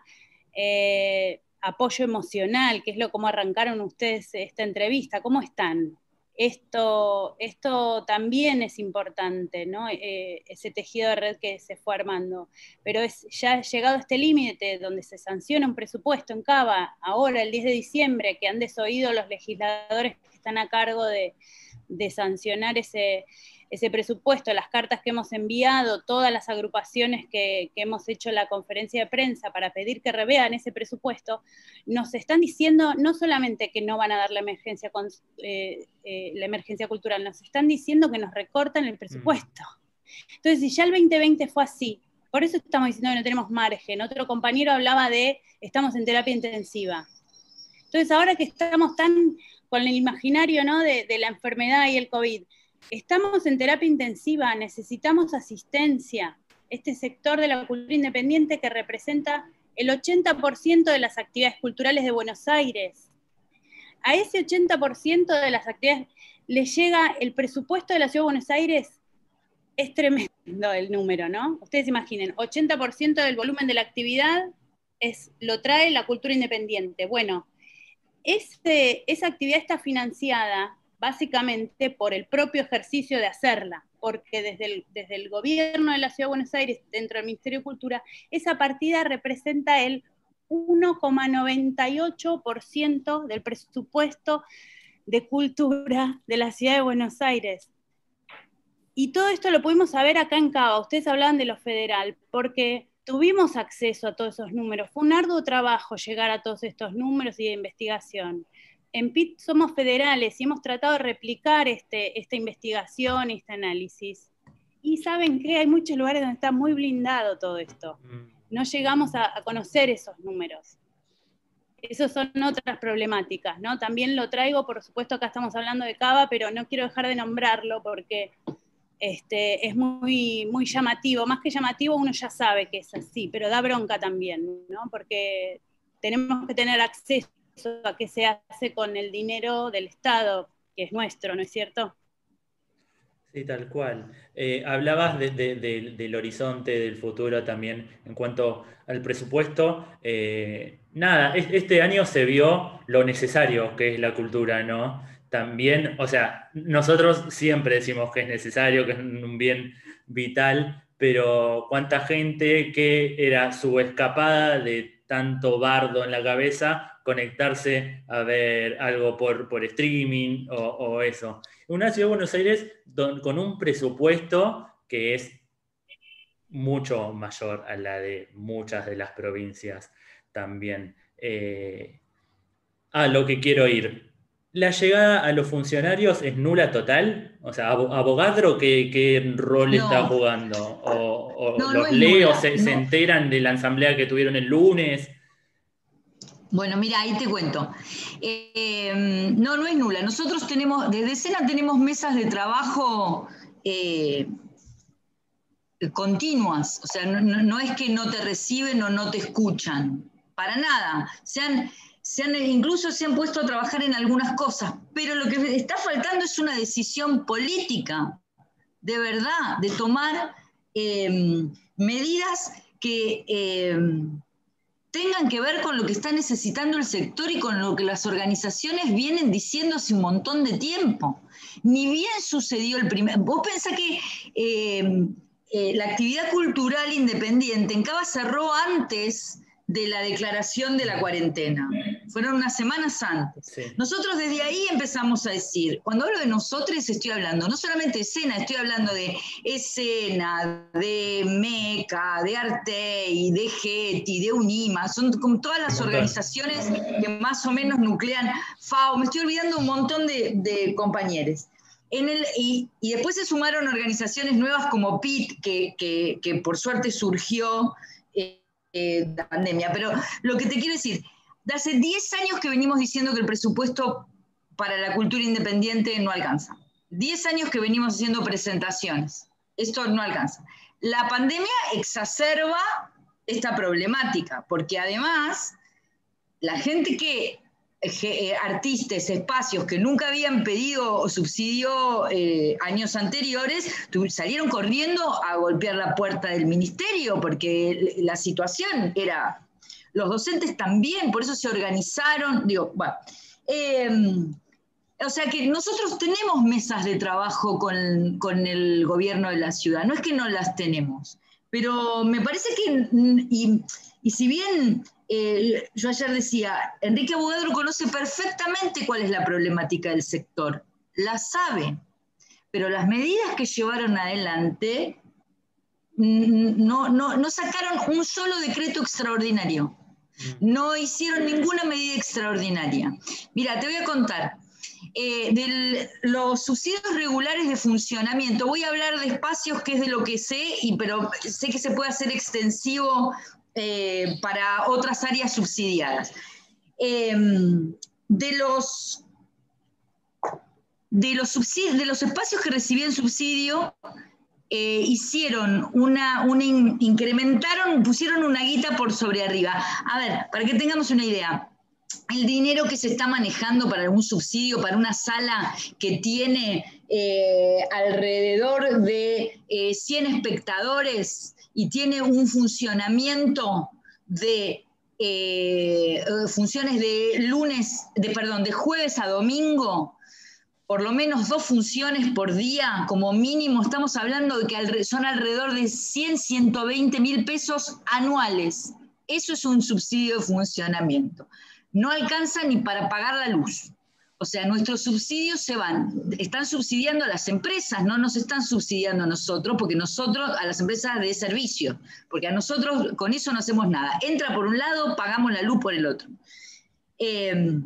eh, apoyo emocional, que es lo como arrancaron ustedes esta entrevista, ¿cómo están? Esto, esto también es importante, ¿no? Eh, ese tejido de red que se fue armando. Pero es, ya llegado este límite donde se sanciona un presupuesto en Cava, ahora el 10 de diciembre, que han desoído los legisladores que están a cargo de sancionar ese, ese presupuesto, las cartas que hemos enviado, todas las agrupaciones que, hemos hecho la conferencia de prensa para pedir que revean ese presupuesto, nos están diciendo no solamente que no van a dar la emergencia, con, eh, eh, la emergencia cultural, nos están diciendo que nos recortan el presupuesto. Entonces, si ya el 2020 fue así, por eso estamos diciendo que no tenemos margen. Otro compañero hablaba de estamos en terapia intensiva. Entonces, ahora que estamos tan con el imaginario ¿no? de, de la enfermedad y el COVID, Estamos en terapia intensiva, necesitamos asistencia. Este sector de la cultura independiente que representa el 80% de las actividades culturales de Buenos Aires. A ese 80% de las actividades le llega el presupuesto de la Ciudad de Buenos Aires, es tremendo el número, ¿no? Ustedes imaginen, 80% del volumen de la actividad es, lo trae la cultura independiente. Bueno, esa actividad está financiada básicamente por el propio ejercicio de hacerla, porque desde el, desde el gobierno de la Ciudad de Buenos Aires, dentro del Ministerio de Cultura, esa partida representa el 1,98% del presupuesto de cultura de la Ciudad de Buenos Aires. Y todo esto lo pudimos saber acá en Cava. Ustedes hablaban de lo federal, porque tuvimos acceso a todos esos números. Fue un arduo trabajo llegar a todos estos números y de investigación en PIT somos federales y hemos tratado de replicar este, esta investigación, este análisis. Y saben que hay muchos lugares donde está muy blindado todo esto. Mm. No llegamos a, conocer esos números. Esas son otras problemáticas, ¿no? También lo traigo, por supuesto, acá estamos hablando de Cava, pero no quiero dejar de nombrarlo porque este, es muy, muy llamativo. Más que llamativo, uno ya sabe que es así, pero da bronca también, ¿no? Porque tenemos que tener acceso a qué se hace con el dinero del Estado, que es nuestro, ¿no es cierto? Sí, tal cual. Eh, hablabas del horizonte, del futuro también en cuanto al presupuesto. Eh, nada, este año se vio lo necesario que es la cultura, ¿no? También, o sea, nosotros siempre decimos que es necesario, que es un bien vital, pero cuánta gente que era su escapada de tanto bardo en la cabeza, conectarse a ver algo por, por streaming o, o eso. Una ciudad de Buenos Aires con un presupuesto que es mucho mayor a la de muchas de las provincias también. Eh, a lo que quiero ir. ¿La llegada a los funcionarios es nula total? O sea, ¿abogadro qué, qué rol está jugando? ¿O, los leos se, enteran de la asamblea que tuvieron el lunes? Bueno, mira, ahí te cuento. Eh, no, no es nula. Nosotros tenemos, desde escena tenemos mesas de trabajo eh, continuas. O sea, no, es que no te reciben o no te escuchan. Para nada. Se han, incluso se han puesto a trabajar en algunas cosas. Pero lo que está faltando es una decisión política, de verdad, de tomar eh, medidas que tengan que ver con lo que está necesitando el sector y con lo que las organizaciones vienen diciendo hace un montón de tiempo. Ni bien sucedió el primer... Vos pensás que eh, eh, la actividad cultural independiente en Cava cerró antes de la declaración de la cuarentena. Fueron unas semanas antes. Nosotros desde ahí empezamos a decir, cuando hablo de nosotros estoy hablando no solamente de escena, estoy hablando de escena, de MECA, de Artei, de GETI, de UNIMA, son como todas las organizaciones que más o menos nuclean FAO, me estoy olvidando un montón de, compañeros. En el, y, después se sumaron organizaciones nuevas como PIT, que, que, por suerte surgió eh, la pandemia. Pero lo que te quiero decir, de hace 10 años que venimos diciendo que el presupuesto para la cultura independiente no alcanza. 10 años que venimos haciendo presentaciones. Esto no alcanza. La pandemia exacerba esta problemática, porque además la gente que eh, artistas, espacios que nunca habían pedido subsidio eh, años anteriores, salieron corriendo a golpear la puerta del ministerio porque la situación era... Los docentes también, por eso se organizaron, digo. Em, o sea que nosotros tenemos mesas de trabajo con, con, el gobierno de la ciudad, no es que no las tenemos, pero me parece que, y si bien eh, yo ayer decía, Enrique Abogadro conoce perfectamente cuál es la problemática del sector, la sabe, pero las medidas que llevaron adelante no, no, sacaron un solo decreto extraordinario, no hicieron ninguna medida extraordinaria. Mira, te voy a contar. Eh, de los subsidios regulares de funcionamiento. Voy a hablar de espacios, que es de lo que sé, y, pero sé que se puede hacer extensivo eh, para otras áreas subsidiadas. Em, de los de los, de los espacios que recibían subsidio, eh, hicieron una, una incrementaron, pusieron una guita por sobre arriba. A ver, para que tengamos una idea, el dinero que se está manejando para algún subsidio, para una sala que tiene eh, alrededor de 100 espectadores, y tiene un funcionamiento de eh, funciones de lunes, de perdón, de jueves a domingo, por lo menos dos funciones por día, como mínimo, estamos hablando de que son alrededor de 100, 120 mil pesos anuales. Eso es un subsidio de funcionamiento. No alcanza ni para pagar la luz. O sea, nuestros subsidios se van, están subsidiando a las empresas, no nos están subsidiando a nosotros, porque nosotros, a las empresas de servicio, porque a nosotros con eso no hacemos nada. Entra por un lado, pagamos la luz por el otro. Em,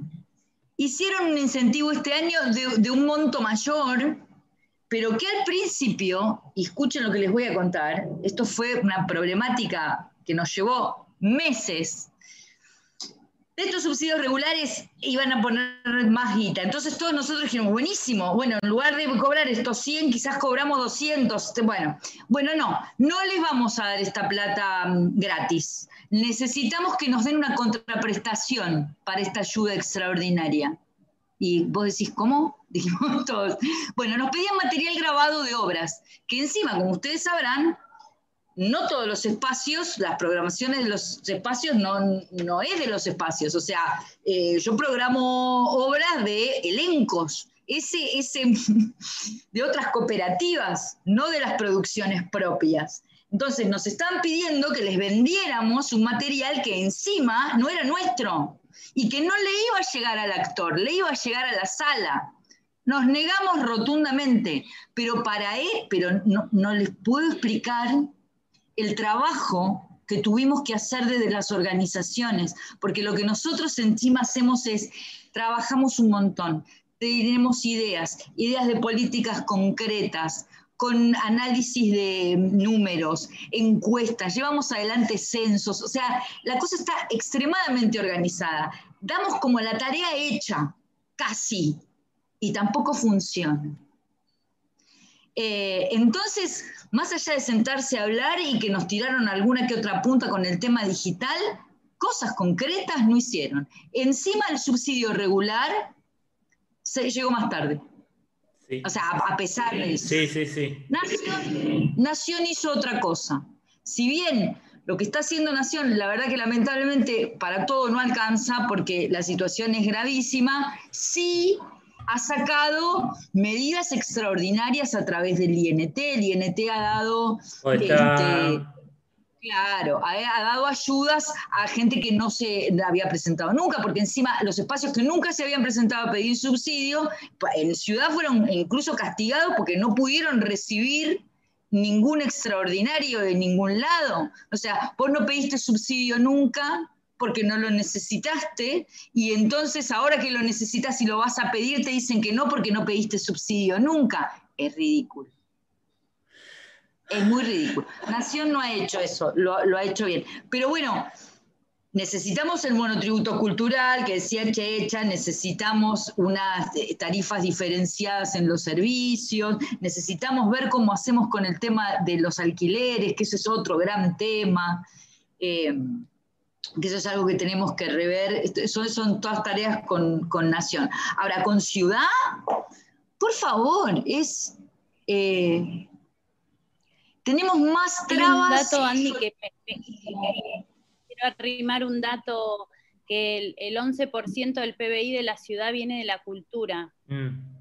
hicieron un incentivo este año de, un monto mayor, pero que al principio, escuchen lo que les voy a contar, esto fue una problemática que nos llevó meses estos subsidios regulares iban a poner más guita. Entonces todos nosotros dijimos, buenísimo, bueno, en lugar de cobrar estos 100, quizás cobramos 200. Bueno, bueno, no, no les vamos a dar esta plata mm, gratis. Necesitamos que nos den una contraprestación para esta ayuda extraordinaria. Y vos decís, ¿cómo? Dijimos todos. Bueno, nos pedían material grabado de obras, que encima, como ustedes sabrán, no todos los espacios, las programaciones de los espacios no, no es de los espacios. O sea, eh, yo programo obras de elencos, ese, ese, de otras cooperativas, no de las producciones propias. Entonces nos estaban pidiendo que les vendiéramos un material que encima no era nuestro y que no le iba a llegar al actor, le iba a llegar a la sala. Nos negamos rotundamente, pero para él, pero no, no les puedo explicar el trabajo que tuvimos que hacer desde las organizaciones, porque lo que nosotros encima hacemos es, trabajamos un montón, tenemos ideas, ideas de políticas concretas, con análisis de números, encuestas, llevamos adelante censos, o sea, la cosa está extremadamente organizada. Damos como la tarea hecha, casi, y tampoco funciona. Eh, entonces, más allá de sentarse a hablar y que nos tiraron alguna que otra punta con el tema digital, cosas concretas no hicieron. Encima el subsidio regular se llegó más tarde. O sea, a, pesar de eso. Sí, sí, sí. Nación, Nación hizo otra cosa. Si bien lo que está haciendo Nación, la verdad que lamentablemente para todo no alcanza porque la situación es gravísima, sí ha sacado medidas extraordinarias a través del INT. El INT ha dado... Este, claro, ha, dado ayudas a gente que no se había presentado nunca, porque encima los espacios que nunca se habían presentado a pedir subsidio, en ciudad fueron incluso castigados porque no pudieron recibir ningún extraordinario de ningún lado. O sea, vos no pediste subsidio nunca, porque no lo necesitaste y entonces ahora que lo necesitas y lo vas a pedir te dicen que no porque no pediste subsidio nunca. Es ridículo. Es muy ridículo. Nación no ha hecho eso, lo, ha hecho bien. Pero bueno, necesitamos el monotributo cultural que decía Checha, necesitamos unas tarifas diferenciadas en los servicios, necesitamos ver cómo hacemos con el tema de los alquileres, que ese es otro gran tema. Eh, que eso es algo que tenemos que rever, son, son todas tareas con, nación. Ahora, con ciudad, por favor, es... Eh, tenemos más trabas. Un dato, Andy, que quiero arrimar un dato que el, 11% del PBI de la ciudad viene de la cultura. Mm.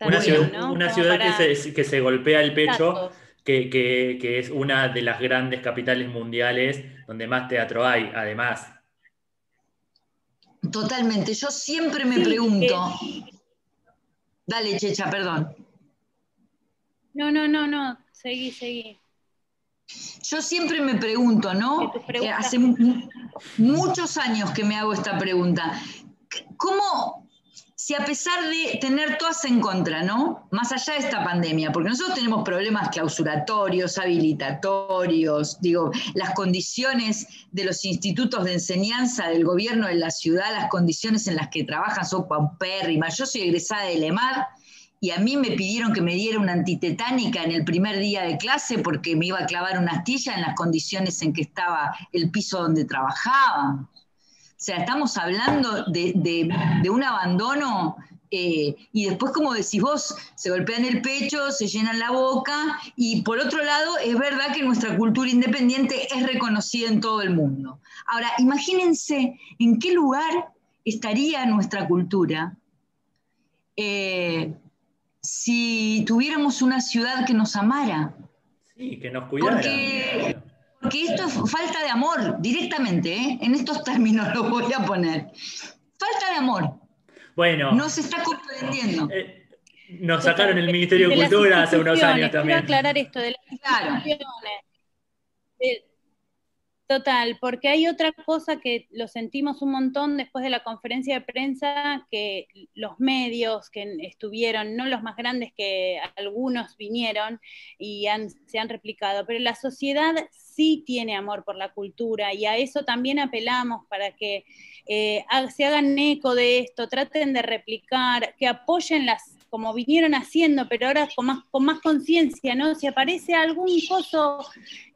Una, ciudad, que, se, que, se, golpea el pecho que, es una de las grandes capitales mundiales donde más teatro hay, además. Totalmente. Yo siempre me pregunto. Dale, Checha, perdón. No, no, no, no. Seguí, seguí. Yo siempre me pregunto, ¿no? Eh, hace muchos años que me hago esta pregunta. ¿Cómo, si a pesar de tener todas en contra, ¿no? Más allá de esta pandemia, porque nosotros tenemos problemas clausuratorios, habilitatorios, digo, las condiciones de los institutos de enseñanza del gobierno de la ciudad, las condiciones en las que trabajan son paupérrimas. Yo soy egresada de LEMAR y a mí me pidieron que me diera una antitetánica en el primer día de clase porque me iba a clavar una astilla en las condiciones en que estaba el piso donde trabajaba. O sea, estamos hablando de, un abandono eh, y después, como decís vos, se golpean el pecho, se llenan la boca y por otro lado, es verdad que nuestra cultura independiente es reconocida en todo el mundo. Ahora, imagínense en qué lugar estaría nuestra cultura eh, si tuviéramos una ciudad que nos amara. Sí, que nos cuidara. Porque esto es falta de amor, directamente, ¿eh? en estos términos lo voy a poner. Falta de amor. Bueno. No se está comprendiendo. Eh, nos sacaron el Ministerio de, Cultura hace unos años también. Quiero aclarar esto de las claro. Total, porque hay otra cosa que lo sentimos un montón después de la conferencia de prensa, que los medios que estuvieron, no los más grandes que algunos vinieron y se han replicado, pero la sociedad sí tiene amor por la cultura y a eso también apelamos para que eh, se hagan eco de esto, traten de replicar, que apoyen las como vinieron haciendo, pero ahora con más, con más conciencia, ¿no? Si aparece algún coso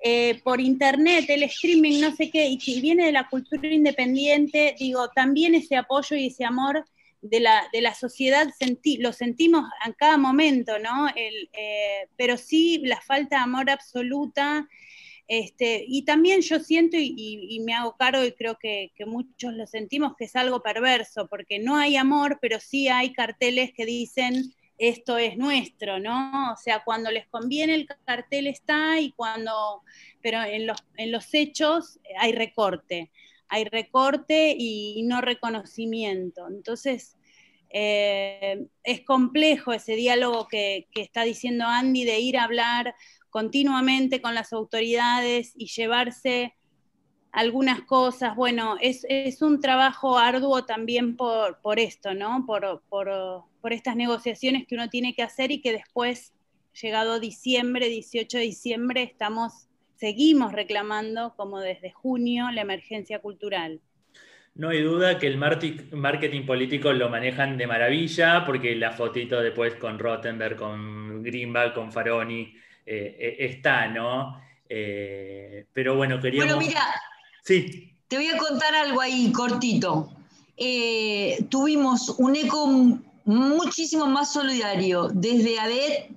eh, por internet, el streaming, no sé qué, y si viene de la cultura independiente, digo, también ese apoyo y ese amor de la, de la sociedad lo sentimos en cada momento, ¿no? Eh, pero sí la falta de amor absoluta este, y también yo siento y, me hago cargo y creo que, muchos lo sentimos que es algo perverso, porque no hay amor, pero sí hay carteles que dicen esto es nuestro, ¿no? O sea, cuando les conviene el cartel está y cuando, pero en los, en los hechos hay recorte, hay recorte y, no reconocimiento. Entonces, eh, es complejo ese diálogo que, que, está diciendo Andy de ir a hablar continuamente con las autoridades y llevarse algunas cosas. Bueno, es, un trabajo arduo también por, por esto, ¿no? Por, por, estas negociaciones que uno tiene que hacer y que después, llegado diciembre, 18 de diciembre, estamos, seguimos reclamando, como desde junio, la emergencia cultural. No hay duda que el marketing político lo manejan de maravilla, porque la fotito después con Rottenberg, con Greenback, con Faroni, eh, eh, está, ¿no? Eh, pero bueno, queríamos... Bueno, mira, sí. te voy a contar algo ahí cortito. tuvimos un eco muchísimo más solidario desde ADET,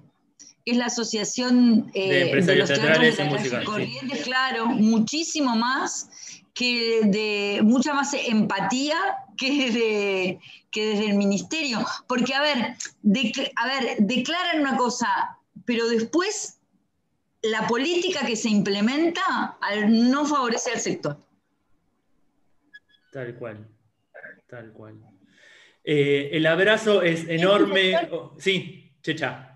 que es la Asociación de Empresarios Teatrales y Musicales. Corrientes, claro, muchísimo más que de mucha más empatía que, de, que desde el ministerio. Porque, a ver, a ver, declaran una cosa, pero después la política que se implementa no favorece al sector. Tal cual, tal cual. Eh, el abrazo es enorme. Oh, sí, Checha.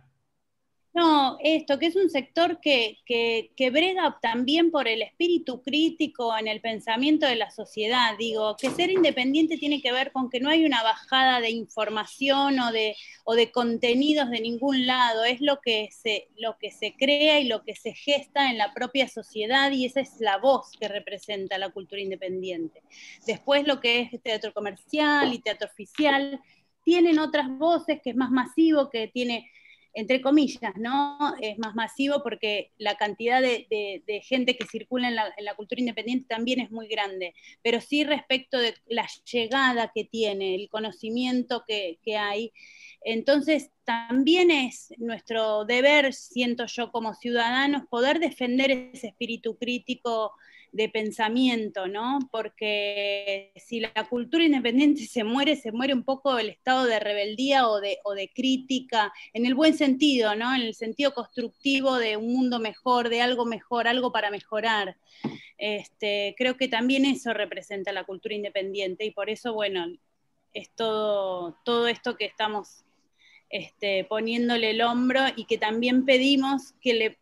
No, esto, que es un sector que, que, brega también por el espíritu crítico en el pensamiento de la sociedad. Digo, que ser independiente tiene que ver con que no hay una bajada de información o de, o de contenidos de ningún lado, es lo que, se, lo que se crea y lo que se gesta en la propia sociedad y esa es la voz que representa la cultura independiente. Después lo que es teatro comercial y teatro oficial, tienen otras voces que es más masivo, que tiene entre comillas, ¿no? Es más masivo porque la cantidad de, gente que circula en la, cultura independiente también es muy grande, pero sí respecto de la llegada que tiene, el conocimiento que, hay. Entonces, también es nuestro deber, siento yo como ciudadanos, poder defender ese espíritu crítico de pensamiento, ¿no? Porque si la cultura independiente se muere, se muere un poco el estado de rebeldía o de, crítica, en el buen sentido, ¿no? En el sentido constructivo de un mundo mejor, de algo mejor, algo para mejorar. Este, creo que también eso representa la cultura independiente y por eso, bueno, es todo, todo esto que estamos este, poniéndole el hombro y que también pedimos que le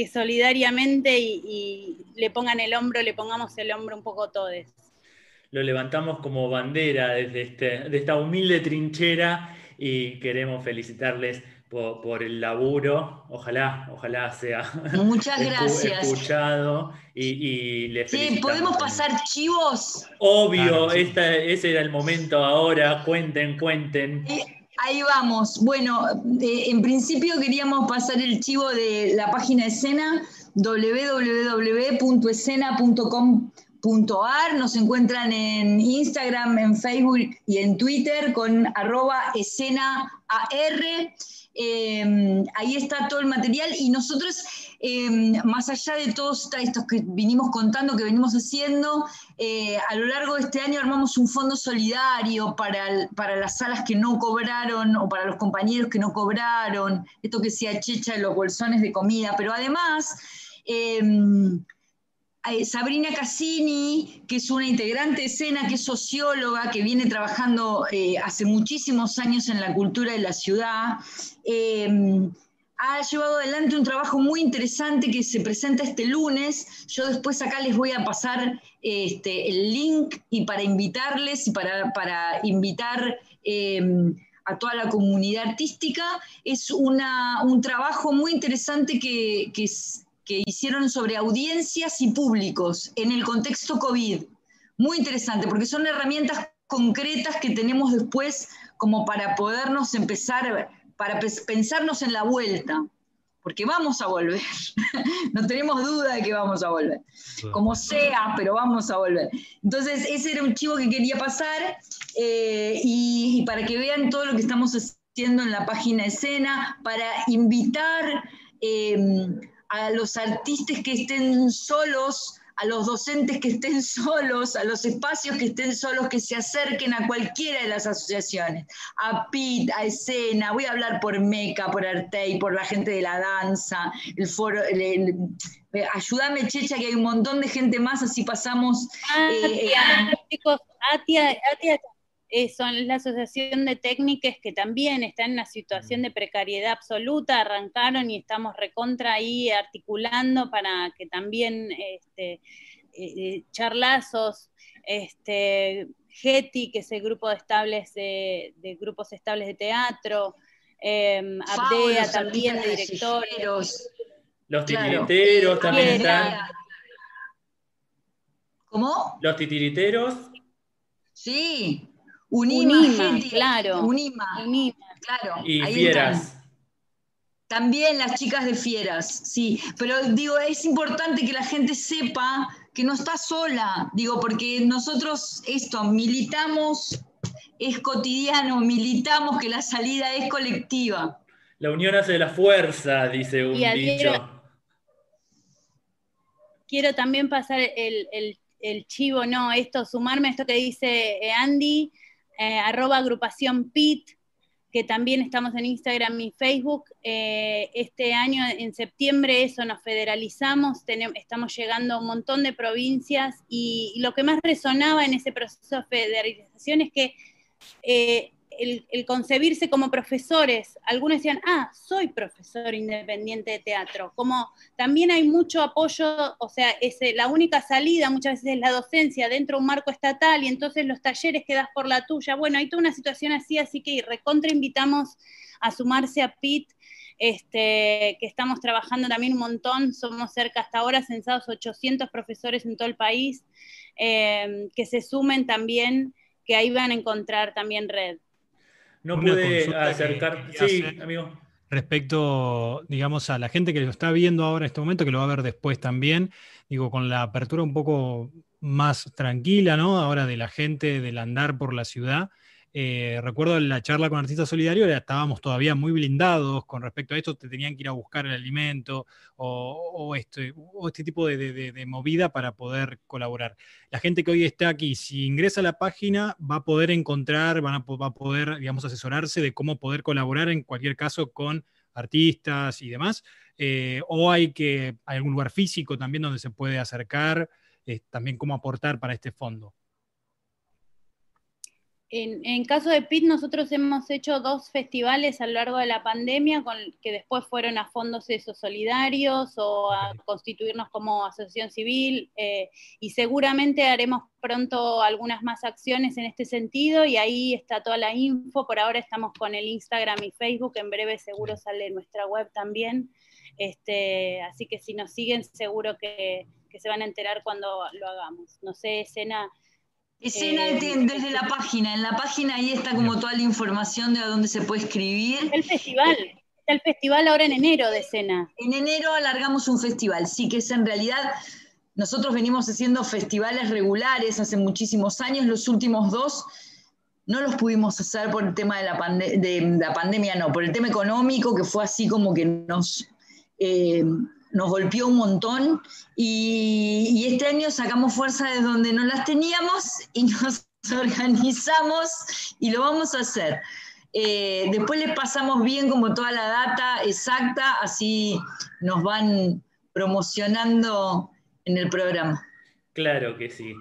que solidariamente y, le pongan el hombro, le pongamos el hombro un poco todos. Lo levantamos como bandera desde este, esta humilde trinchera y queremos felicitarles por, el laburo. Ojalá, ojalá sea Muchas gracias. escuchado y, y Sí, ¿podemos pasar chivos? Obvio, ese era el momento ahora. Cuenten, cuenten. Ahí vamos. Bueno, en principio queríamos pasar el chivo de la página escena www.escena.com.ar. Nos encuentran en Instagram, en Facebook y en Twitter con arroba escena AR. Em, ahí está todo el material y nosotros, em, más allá de todos estos que vinimos contando, que venimos haciendo, eh, a lo largo de este año armamos un fondo solidario para, para, las salas que no cobraron o para los compañeros que no cobraron, esto que sea checha de los bolsones de comida, pero además... Em, Sabrina Cassini, que es una integrante de escena, que es socióloga, que viene trabajando eh, hace muchísimos años en la cultura de la ciudad, em, ha llevado adelante un trabajo muy interesante que se presenta este lunes. Yo después acá les voy a pasar este, el link y para invitarles y para, invitar em, a toda la comunidad artística. Es un trabajo muy interesante que, que, que hicieron sobre audiencias y públicos en el contexto COVID. Muy interesante, porque son herramientas concretas que tenemos después como para podernos empezar, para pensarnos en la vuelta, porque vamos a volver, no tenemos duda de que vamos a volver, como sea, pero vamos a volver. Entonces, ese era un chivo que quería pasar eh, y, para que vean todo lo que estamos haciendo en la página escena, para invitar eh, a los artistas que estén solos a los docentes que estén solos, a los espacios que estén solos, que se acerquen a cualquiera de las asociaciones, a PIT, a Escena, voy a hablar por MECA, por Artei, por la gente de la danza, el foro, ayúdame Checha, que hay un montón de gente más, así pasamos... Eh, chicos, Atia, Atia eh, son la Asociación de Técnicas que también está en una situación de precariedad absoluta, arrancaron y estamos recontra ahí articulando para que también este, eh, eh, charlazos, este, GETI, que es el grupo de, estables de, grupos estables de teatro, em, Abdea también de directores. Los titiriteros también están. ¿Cómo? Los titiriteros. Sí, Unima, claro. Unima, claro. Y Fieras. También las chicas de Fieras, sí. Pero digo, es importante que la gente sepa que no está sola, digo, porque nosotros esto, militamos, es cotidiano, militamos que la salida es colectiva. La unión hace la fuerza, dice un dicho. Quiero, también pasar el, el, chivo, no, esto, sumarme a esto que dice Andy, eh, arroba agrupación PIT, que también estamos en Instagram y Facebook. Eh, este año, en septiembre, eso nos federalizamos, estamos llegando a un montón de provincias y, lo que más resonaba en ese proceso de federalización es que eh, el, concebirse como profesores. Algunos decían, ah, soy profesor independiente de teatro. Como también hay mucho apoyo, o sea, eh, la única salida muchas veces es la docencia dentro de un marco estatal y entonces los talleres quedas por la tuya. Bueno, hay toda una situación así, así que recontra invitamos a sumarse a PIT. Este, que estamos trabajando también un montón, somos cerca hasta ahora censados 800 profesores en todo el país, eh, que se sumen también, que ahí van a encontrar también red. No pude acercar. Sí, amigo. Respecto, digamos, a la gente que lo está viendo ahora en este momento, que lo va a ver después también, digo, con la apertura un poco más tranquila, ¿no? Ahora de la gente, del andar por la ciudad. Eh, recuerdo la charla con Artista Solidario, estábamos todavía muy blindados con respecto a esto, te tenían que ir a buscar el alimento o, este, este, tipo de, movida para poder colaborar. La gente que hoy está aquí, si ingresa a la página, va a poder encontrar, va a poder, digamos, asesorarse de cómo poder colaborar en cualquier caso con artistas y demás. Eh, o hay que hay algún lugar físico también donde se puede acercar, eh, también cómo aportar para este fondo. En, caso de PIT, nosotros hemos hecho dos festivales a lo largo de la pandemia, con, que después fueron a fondos esos solidarios o a constituirnos como asociación civil, eh, y seguramente haremos pronto algunas más acciones en este sentido, y ahí está toda la info. Por ahora estamos con el Instagram y Facebook, en breve seguro sale nuestra web también. Este, así que si nos siguen, seguro que, que se van a enterar cuando lo hagamos. No sé, escena Escena eh, desde la página, en la página ahí está como toda la información de a dónde se puede escribir. El festival, está el festival ahora en enero de escena. En enero alargamos un festival, sí que es en realidad, nosotros venimos haciendo festivales regulares hace muchísimos años, los últimos dos no los pudimos hacer por el tema de la, de la pandemia, no, por el tema económico, que fue así como que nos... Eh, nos golpeó un montón y, este año sacamos fuerza de donde no las teníamos y nos organizamos y lo vamos a hacer. Eh, después les pasamos bien como toda la data exacta, así nos van promocionando en el programa. Claro que sí.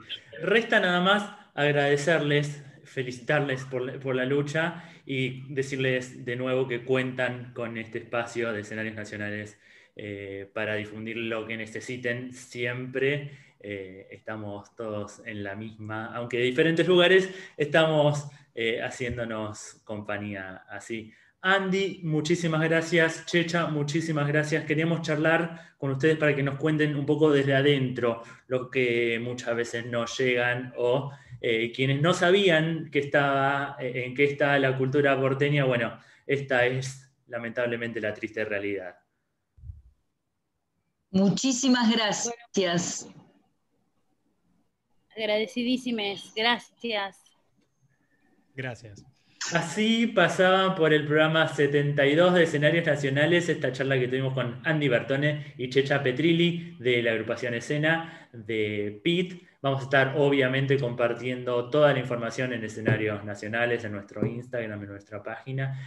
Resta nada más agradecerles, felicitarles por, por la lucha y decirles de nuevo que cuentan con este espacio de escenarios nacionales eh, para difundir lo que necesiten siempre. Eh, estamos todos en la misma, aunque de diferentes lugares, estamos eh, haciéndonos compañía así. Andy, muchísimas gracias. Checha, muchísimas gracias. Queríamos charlar con ustedes para que nos cuenten un poco desde adentro lo que muchas veces no llegan o quienes no sabían que estaba, en qué está la cultura porteña. Bueno, esta es lamentablemente la triste realidad. Muchísimas gracias. Agradecidísimas, gracias. Gracias. Así pasaban por el programa 72 de escenarios nacionales esta charla que tuvimos con Andy Bertone y Checha Petrilli de la agrupación Escena de PIT. Vamos a estar obviamente compartiendo toda la información en escenarios nacionales, en nuestro Instagram, en nuestra página.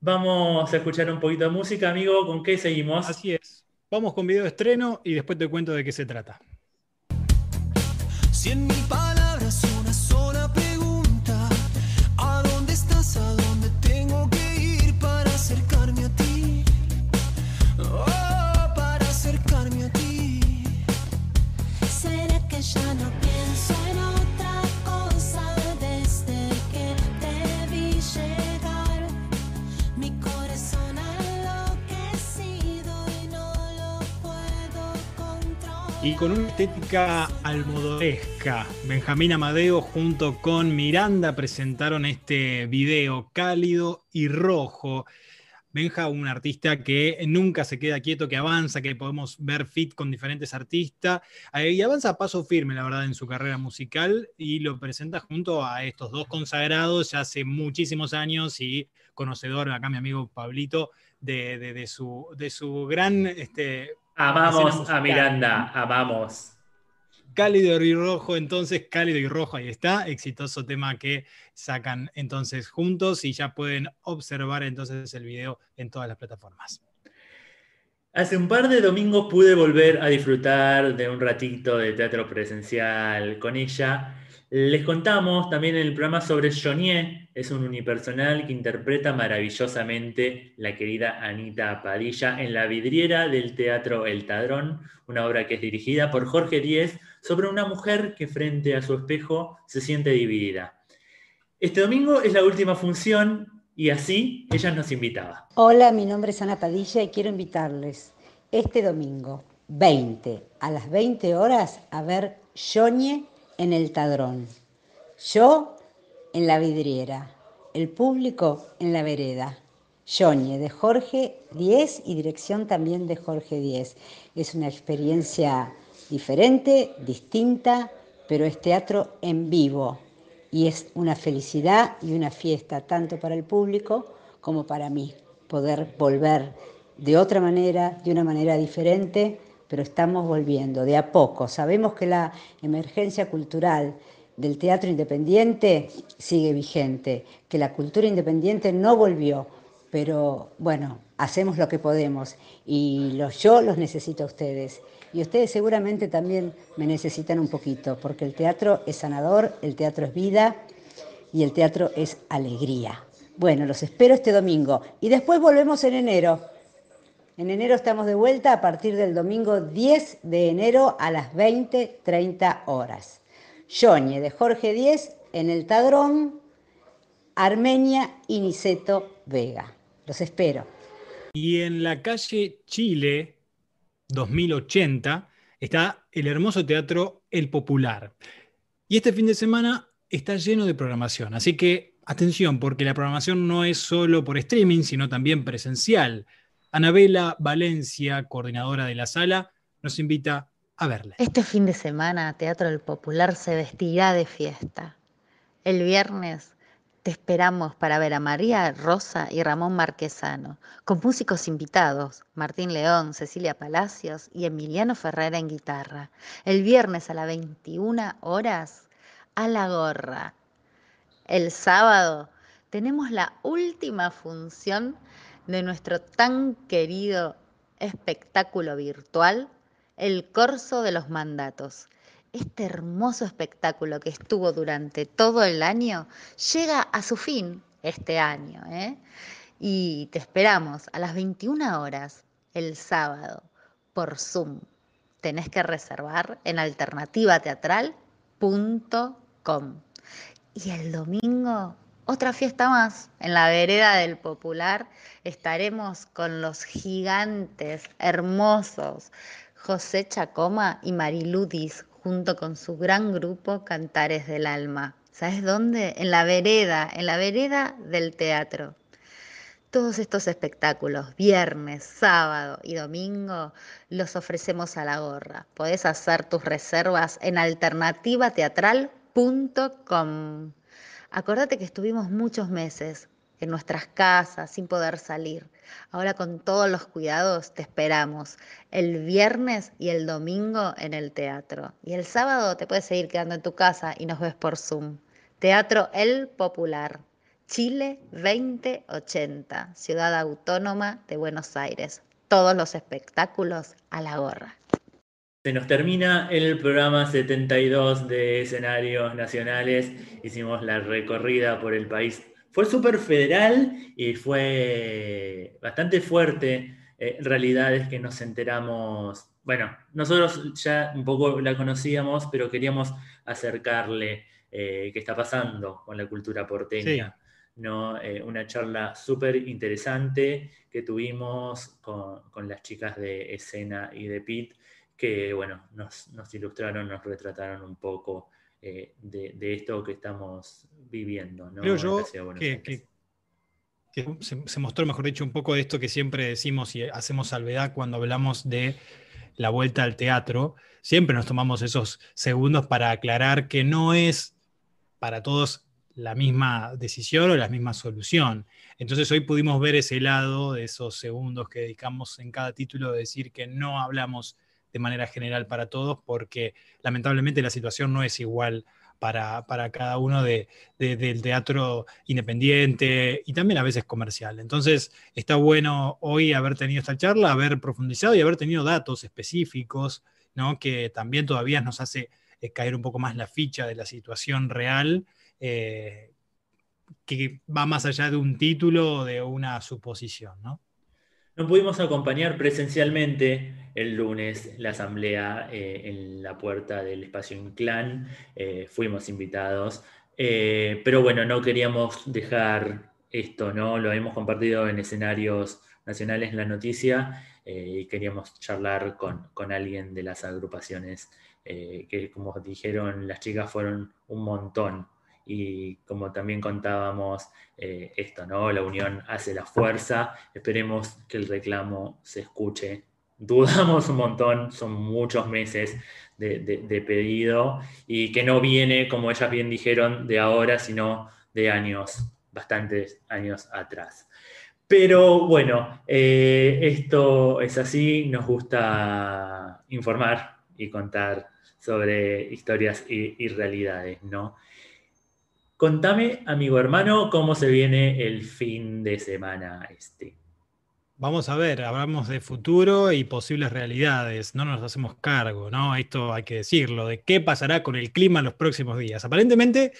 Vamos a escuchar un poquito de música, amigo. ¿Con qué seguimos? Así es. Vamos con video de estreno y después te cuento de qué se trata. Y con una estética almodoresca, Benjamín Amadeo junto con Miranda presentaron este video cálido y rojo. Benja, un artista que nunca se queda quieto, que avanza, que podemos ver fit con diferentes artistas eh, y avanza a paso firme, la verdad, en su carrera musical y lo presenta junto a estos dos consagrados ya hace muchísimos años y conocedor, acá mi amigo Pablito, de, de- su, de su gran este, Amamos a musical. Miranda, amamos. Cálido y rojo, entonces cálido y rojo, ahí está, exitoso tema que sacan entonces juntos y ya pueden observar entonces el video en todas las plataformas. Hace un par de domingos pude volver a disfrutar de un ratito de teatro presencial con ella. Les contamos también el programa sobre Jonier, es un unipersonal que interpreta maravillosamente la querida Anita Padilla en la vidriera del Teatro El Tadrón, una obra que es dirigida por Jorge Díez sobre una mujer que frente a su espejo se siente dividida. Este domingo es la última función y así ella nos invitaba. Hola, mi nombre es Ana Padilla y quiero invitarles este domingo 20 a las 20 horas a ver Yoñe en el Tadrón. Yo en la vidriera, el público en la vereda. Yoñe de Jorge Díez y dirección también de Jorge Díez. Es una experiencia diferente, distinta, pero es teatro en vivo y es una felicidad y una fiesta tanto para el público como para mí poder volver de otra manera, de una manera diferente, pero estamos volviendo de a poco. Sabemos que la emergencia cultural del teatro independiente sigue vigente, que la cultura independiente no volvió, pero bueno, hacemos lo que podemos y los, yo los necesito a ustedes. Y ustedes seguramente también me necesitan un poquito, porque el teatro es sanador, el teatro es vida y el teatro es alegría. Bueno, los espero este domingo y después volvemos en enero. En enero estamos de vuelta a partir del domingo 10 de enero a las 20.30 horas. Yoñe de Jorge Díez en el Tadrón, Armenia y Niceto Vega. Los espero. Y en la calle Chile 2080 está el hermoso teatro El Popular. Y este fin de semana está lleno de programación, así que atención, porque la programación no es solo por streaming, sino también presencial. Anabela Valencia, coordinadora de la sala, nos invita a verla. Este fin de semana Teatro del Popular se vestirá de fiesta. El viernes te esperamos para ver a María Rosa y Ramón Marquesano, con músicos invitados, Martín León, Cecilia Palacios y Emiliano Ferrera en guitarra. El viernes a las 21 horas, a la gorra. El sábado tenemos la última función de nuestro tan querido espectáculo virtual, el Corso de los Mandatos. Este hermoso espectáculo que estuvo durante todo el año llega a su fin este año. ¿eh? Y te esperamos a las 21 horas el sábado por Zoom. Tenés que reservar en alternativateatral.com. Y el domingo, otra fiesta más. En la vereda del Popular estaremos con los gigantes hermosos José Chacoma y Mariludis junto con su gran grupo Cantares del Alma. ¿Sabes dónde? En la vereda, en la vereda del teatro. Todos estos espectáculos, viernes, sábado y domingo, los ofrecemos a la gorra. Podés hacer tus reservas en alternativateatral.com. Acordate que estuvimos muchos meses en nuestras casas sin poder salir. Ahora con todos los cuidados te esperamos el viernes y el domingo en el teatro. Y el sábado te puedes seguir quedando en tu casa y nos ves por Zoom. Teatro El Popular, Chile 2080, Ciudad Autónoma de Buenos Aires. Todos los espectáculos a la gorra. Se nos termina el programa 72 de escenarios nacionales. Hicimos la recorrida por el país. Fue súper federal y fue bastante fuerte. eh, realidades que nos enteramos. Bueno, nosotros ya un poco la conocíamos, pero queríamos acercarle eh, qué está pasando con la cultura porteña. ¿no? Eh, una charla súper interesante que tuvimos con, con las chicas de escena y de PIT, que bueno, nos, nos ilustraron, nos retrataron un poco eh, de, de esto que estamos viviendo. ¿no? Creo yo que, Aires. que- que se, se mostró, mejor dicho, un poco de esto que siempre decimos y hacemos salvedad cuando hablamos de la vuelta al teatro. Siempre nos tomamos esos segundos para aclarar que no es para todos la misma decisión o la misma solución. Entonces hoy pudimos ver ese lado de esos segundos que dedicamos en cada título de decir que no hablamos de manera general para todos porque lamentablemente la situación no es igual para, para cada uno de, de- del teatro independiente y también a veces comercial. Entonces está bueno hoy haber tenido esta charla, haber profundizado y haber tenido datos específicos, ¿no? que también todavía nos hace eh, caer un poco más la ficha de la situación real. eh, que va más allá de un título o de una suposición, ¿no? No pudimos acompañar presencialmente el lunes la asamblea eh, en la puerta del espacio Inclán. Eh, fuimos invitados, Eh, pero bueno, no queríamos dejar esto, ¿no? Lo hemos compartido en escenarios nacionales en la noticia y queríamos charlar con, con alguien de las agrupaciones que, como dijeron, las chicas fueron un montón. Y como también contábamos, eh, esto, ¿no? La unión hace la fuerza. Esperemos que el reclamo se escuche. Dudamos un montón, son muchos meses de, de- pedido y que no viene, como ellas bien dijeron, de ahora, sino de años, bastantes años atrás. Pero bueno, eh, esto es así, nos gusta informar y contar sobre historias y realidades, ¿no? Contame, amigo hermano, cómo se viene el fin de semana este. Vamos a ver, hablamos de futuro y posibles realidades, no nos hacemos cargo, ¿no? Esto hay que decirlo, de qué pasará con el clima en los próximos días. Aparentemente,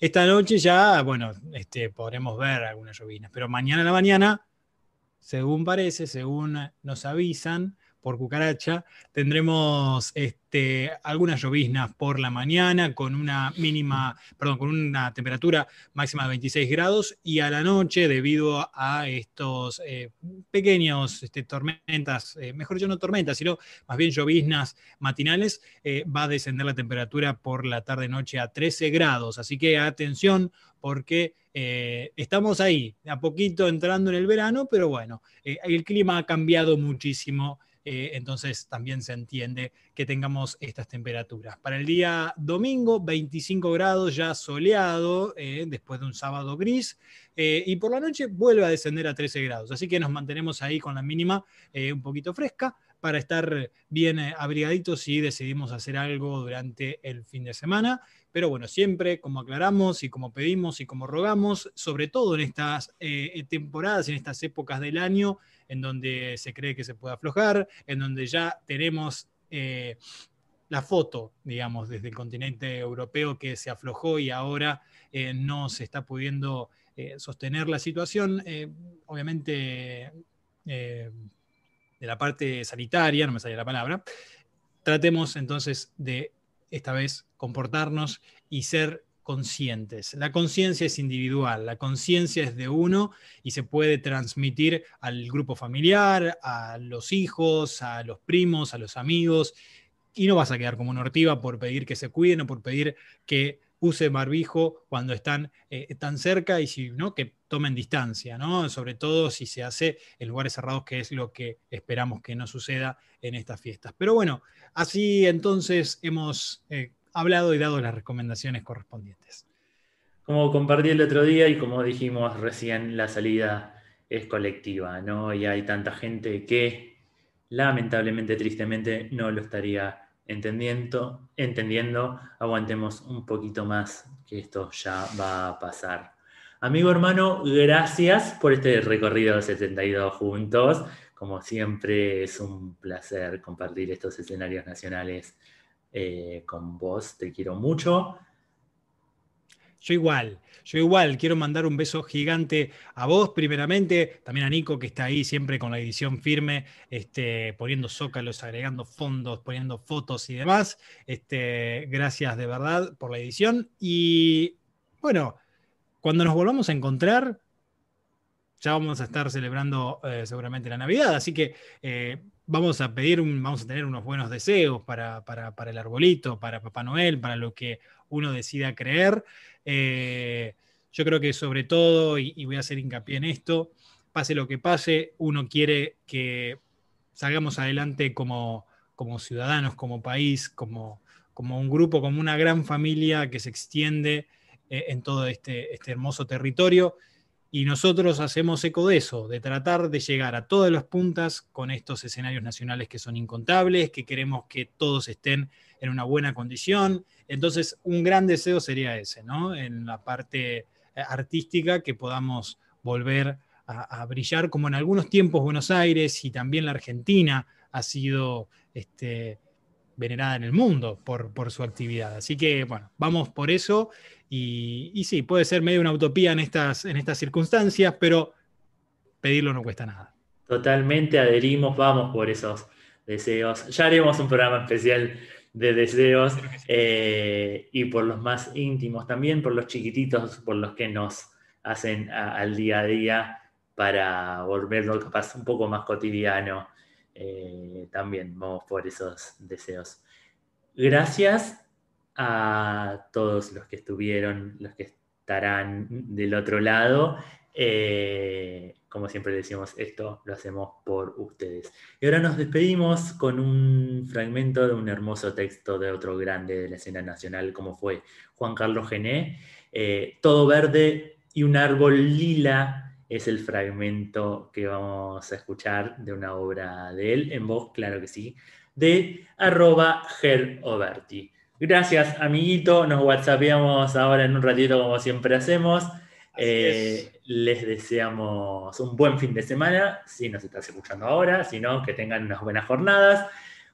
esta noche ya, bueno, este, podremos ver algunas llovinas, pero mañana a la mañana, según parece, según nos avisan por cucaracha, tendremos este, algunas lloviznas por la mañana con una mínima, perdón, con una temperatura máxima de 26 grados y a la noche, debido a estos eh, pequeños este, tormentas, eh, mejor dicho, no tormentas, sino más bien lloviznas matinales, eh, va a descender la temperatura por la tarde-noche a 13 grados. Así que atención, porque estamos ahí, a poquito entrando en el verano, pero bueno, el clima ha cambiado muchísimo. Eh, entonces también se entiende que tengamos estas temperaturas. Para el día domingo, 25 grados ya soleado, eh, después de un sábado gris, eh, y por la noche vuelve a descender a 13 grados. Así que nos mantenemos ahí con la mínima un poquito fresca para estar bien abrigaditos si decidimos hacer algo durante el fin de semana. Pero bueno, siempre como aclaramos y como pedimos y como rogamos, sobre todo en estas eh, temporadas, en estas épocas del año, en donde se cree que se puede aflojar, en donde ya tenemos eh, la foto, digamos, desde el continente europeo que se aflojó y ahora eh, no se está pudiendo eh, sostener la situación. obviamente, de la parte sanitaria, no me sale la palabra, tratemos entonces de esta vez comportarnos y ser conscientes. La conciencia es individual, la conciencia es de uno y se puede transmitir al grupo familiar, a los hijos, a los primos, a los amigos, y no vas a quedar como una ortiva por pedir que se cuiden o por pedir que use barbijo cuando están eh, tan cerca y si no, que tomen distancia, ¿no? Sobre todo si se hace en lugares cerrados, que es lo que esperamos que no suceda en estas fiestas. Pero bueno, así entonces hemos eh, hablado y dado las recomendaciones correspondientes. Como compartí el otro día y como dijimos recién, la salida es colectiva, ¿no? Y hay tanta gente que lamentablemente, tristemente, no lo estaría entendiendo, entendiendo. Aguantemos un poquito más, que esto ya va a pasar. Amigo hermano, gracias por este recorrido de 72 juntos. Como siempre, es un placer compartir estos escenarios nacionales eh, con vos. Te quiero mucho. Yo igual, yo igual quiero mandar un beso gigante a vos primeramente, también a Nico que está ahí siempre con la edición firme, este, poniendo zócalos, agregando fondos, poniendo fotos y demás. Este, gracias de verdad por la edición y bueno, cuando nos volvamos a encontrar, ya vamos a estar celebrando eh, seguramente la Navidad, así que eh, vamos a pedir, un- vamos a tener unos buenos deseos para, para- para el arbolito, para Papá Noel, para lo que uno decida creer. Eh, yo creo que sobre todo, y, voy a hacer hincapié en esto, pase lo que pase, uno quiere que salgamos adelante como, como ciudadanos, como país, como, como un grupo, como una gran familia que se extiende eh, en todo este, este hermoso territorio. Y nosotros hacemos eco de eso, de tratar de llegar a todas las puntas con estos escenarios nacionales que son incontables, que queremos que todos estén en una buena condición. Entonces, un gran deseo sería ese, ¿no? En la parte eh, artística, que podamos volver a, a brillar, como en algunos tiempos Buenos Aires y también la Argentina ha sido este, venerada en el mundo por, por su actividad. Así que, bueno, vamos por eso. Y, y sí, puede ser medio una utopía en estas, en estas circunstancias, pero pedirlo no cuesta nada. Totalmente adherimos, vamos por esos deseos. Ya haremos un programa especial de deseos eh, y por los más íntimos también, por los chiquititos, por los que nos hacen a- al día a día para volverlo capaz un poco más cotidiano. Eh, también vamos por esos deseos. Gracias a todos los que estuvieron, los que estarán del otro lado. Eh, como siempre decimos, esto lo hacemos por ustedes. Y ahora nos despedimos con un fragmento de un hermoso texto de otro grande de la escena nacional, como fue Juan Carlos Gené. Eh, Todo verde y un árbol lila es el fragmento que vamos a escuchar de una obra de él, en voz, claro que sí, de arroba geroberti. Gracias, amiguito. Nos whatsappeamos ahora en un ratito, como siempre hacemos. Eh, les deseamos un buen fin de semana, si nos estás escuchando ahora, si no, que tengan unas buenas jornadas.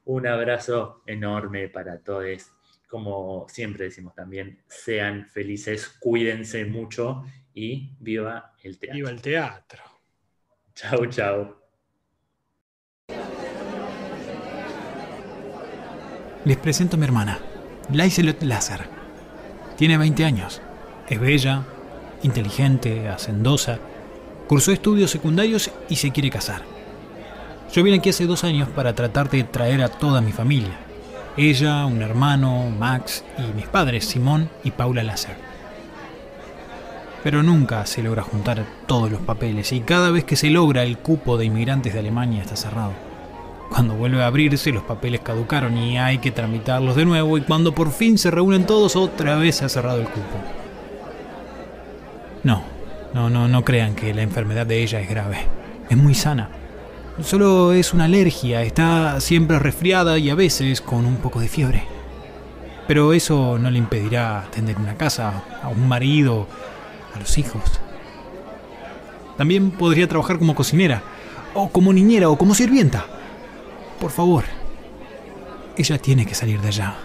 Un abrazo enorme para todos. Como siempre decimos también, sean felices, cuídense mucho y viva el teatro. Viva el teatro. Chau, chau. Les presento a mi hermana, Laiselot Lazar. Tiene 20 años. Es bella, inteligente, hacendosa. Cursó estudios secundarios y se quiere casar. Yo vine aquí hace dos años para tratar de traer a toda mi familia. Ella, un hermano, Max y mis padres, Simón y Paula Lazar. Pero nunca se logra juntar todos los papeles y cada vez que se logra el cupo de inmigrantes de Alemania está cerrado. Cuando vuelve a abrirse los papeles caducaron y hay que tramitarlos de nuevo y cuando por fin se reúnen todos otra vez se ha cerrado el cupo. No, no, no, no crean que la enfermedad de ella es grave. Es muy sana. Solo es una alergia, está siempre resfriada y a veces con un poco de fiebre. Pero eso no le impedirá atender una casa, a un marido, a los hijos. También podría trabajar como cocinera, o como niñera, o como sirvienta. Por favor, ella tiene que salir de allá.